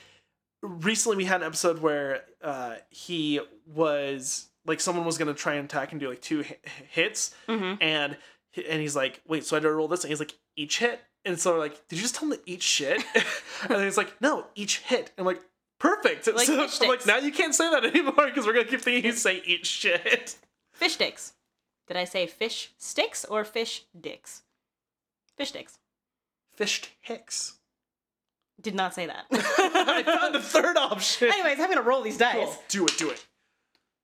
recently we had an episode where uh, he was like someone was gonna try and attack and do like two hi- hits hmm and and he's like, wait, so I had to roll this, and he's like, each hit, and so we're like, did you just tell him to eat shit? <laughs> and he's like, no, each hit. And I'm like, perfect. Like so I'm like, now you can't say that anymore because we're gonna keep thinking you say eat shit. Fish sticks. Did I say fish sticks or fish dicks? Fish sticks. Fished hicks. Did not say that. <laughs> I found a third option. Anyways, I'm gonna roll these dice. Cool. Do it, do it.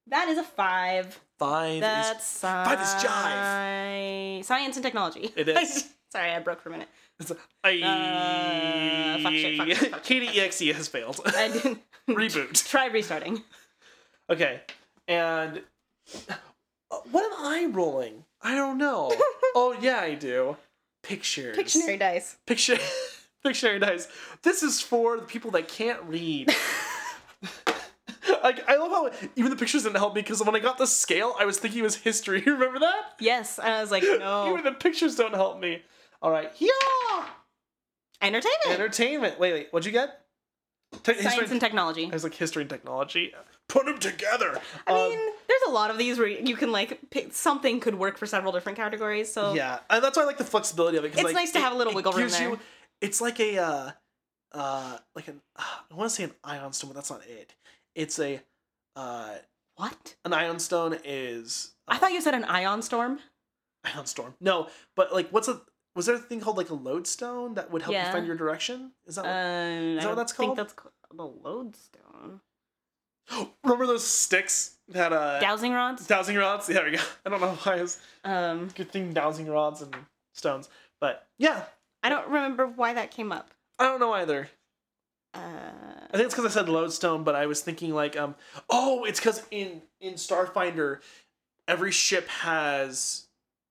That is a five. Five That's is sci- five is jive. Science and technology. It is. <laughs> Sorry, I broke for a minute. it's a- I, Uh, fuck shit, fuck shit, fuck has failed. I didn't <laughs> Reboot. try restarting. Okay, and what am I rolling? I don't know. <laughs> oh yeah, I do. Pictures. Pictionary dice. Picture. <laughs> Pictionary dice. This is for the people that can't read. <laughs> like I love how even the pictures didn't help me because when I got the scale, I was thinking it was history. You remember that? Yes, and I was like, no. Even the pictures don't help me. All right, yeah. Entertainment. Entertainment. Wait, wait. What'd you get? Te- Science and technology. I was like history and technology. Put them together. I Um, mean, there's a lot of these where you can like pick something could work for several different categories. So Yeah, and that's why I like the flexibility of it. It's like, nice to it- have a little wiggle room there. You, it's like a, uh, uh, like an, uh, I want to say an ion stone, but that's not it. It's a, uh, what? an ion stone is. I thought you said an ion storm. Ion Storm. No, but like, what's a was there a thing called like a lodestone that would help Yeah. you find your direction? Is that Uh, what, I what don't that's think that's called the lodestone. <gasps> remember those sticks that uh Dowsing rods. dowsing rods? Yeah, there we go. <laughs> I don't know why it's Um, good thing dowsing rods and stones, but yeah, I don't remember why that came up. I don't know either. Uh, I think it's because I said lodestone, but I was thinking like, um, oh, it's because in in Starfinder, every ship has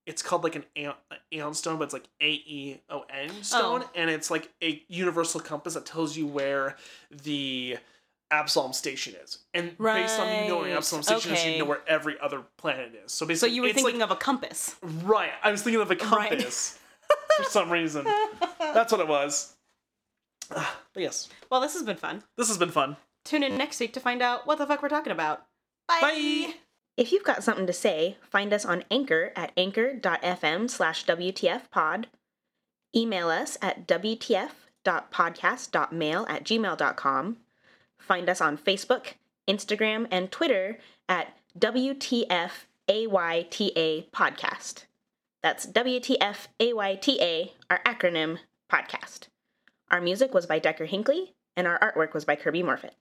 it's called like an aeon, aeon stone, but it's like A E O N stone, Oh. and it's like a universal compass that tells you where the Absalom station is, and based on you knowing Right, Absalom station is, you know where every other planet is. So so basically, you were it's thinking like, of a compass. right. I was thinking of a Right. compass for <laughs> some reason. That's what it was. <sighs> But yes, Well, this has been fun. this has been fun. Tune in next week to find out what the fuck we're talking about. Bye. Bye. If you've got something to say, find us on Anchor at anchor.fm slash WTFpod. Email us at WTF.podcast.mail at gmail.com. Find us on Facebook, Instagram, and Twitter at WTFAYTA Podcast. That's WTFAYTA, our acronym, podcast. Our music was by Decker Hinckley, and our artwork was by Kirby Morfitt.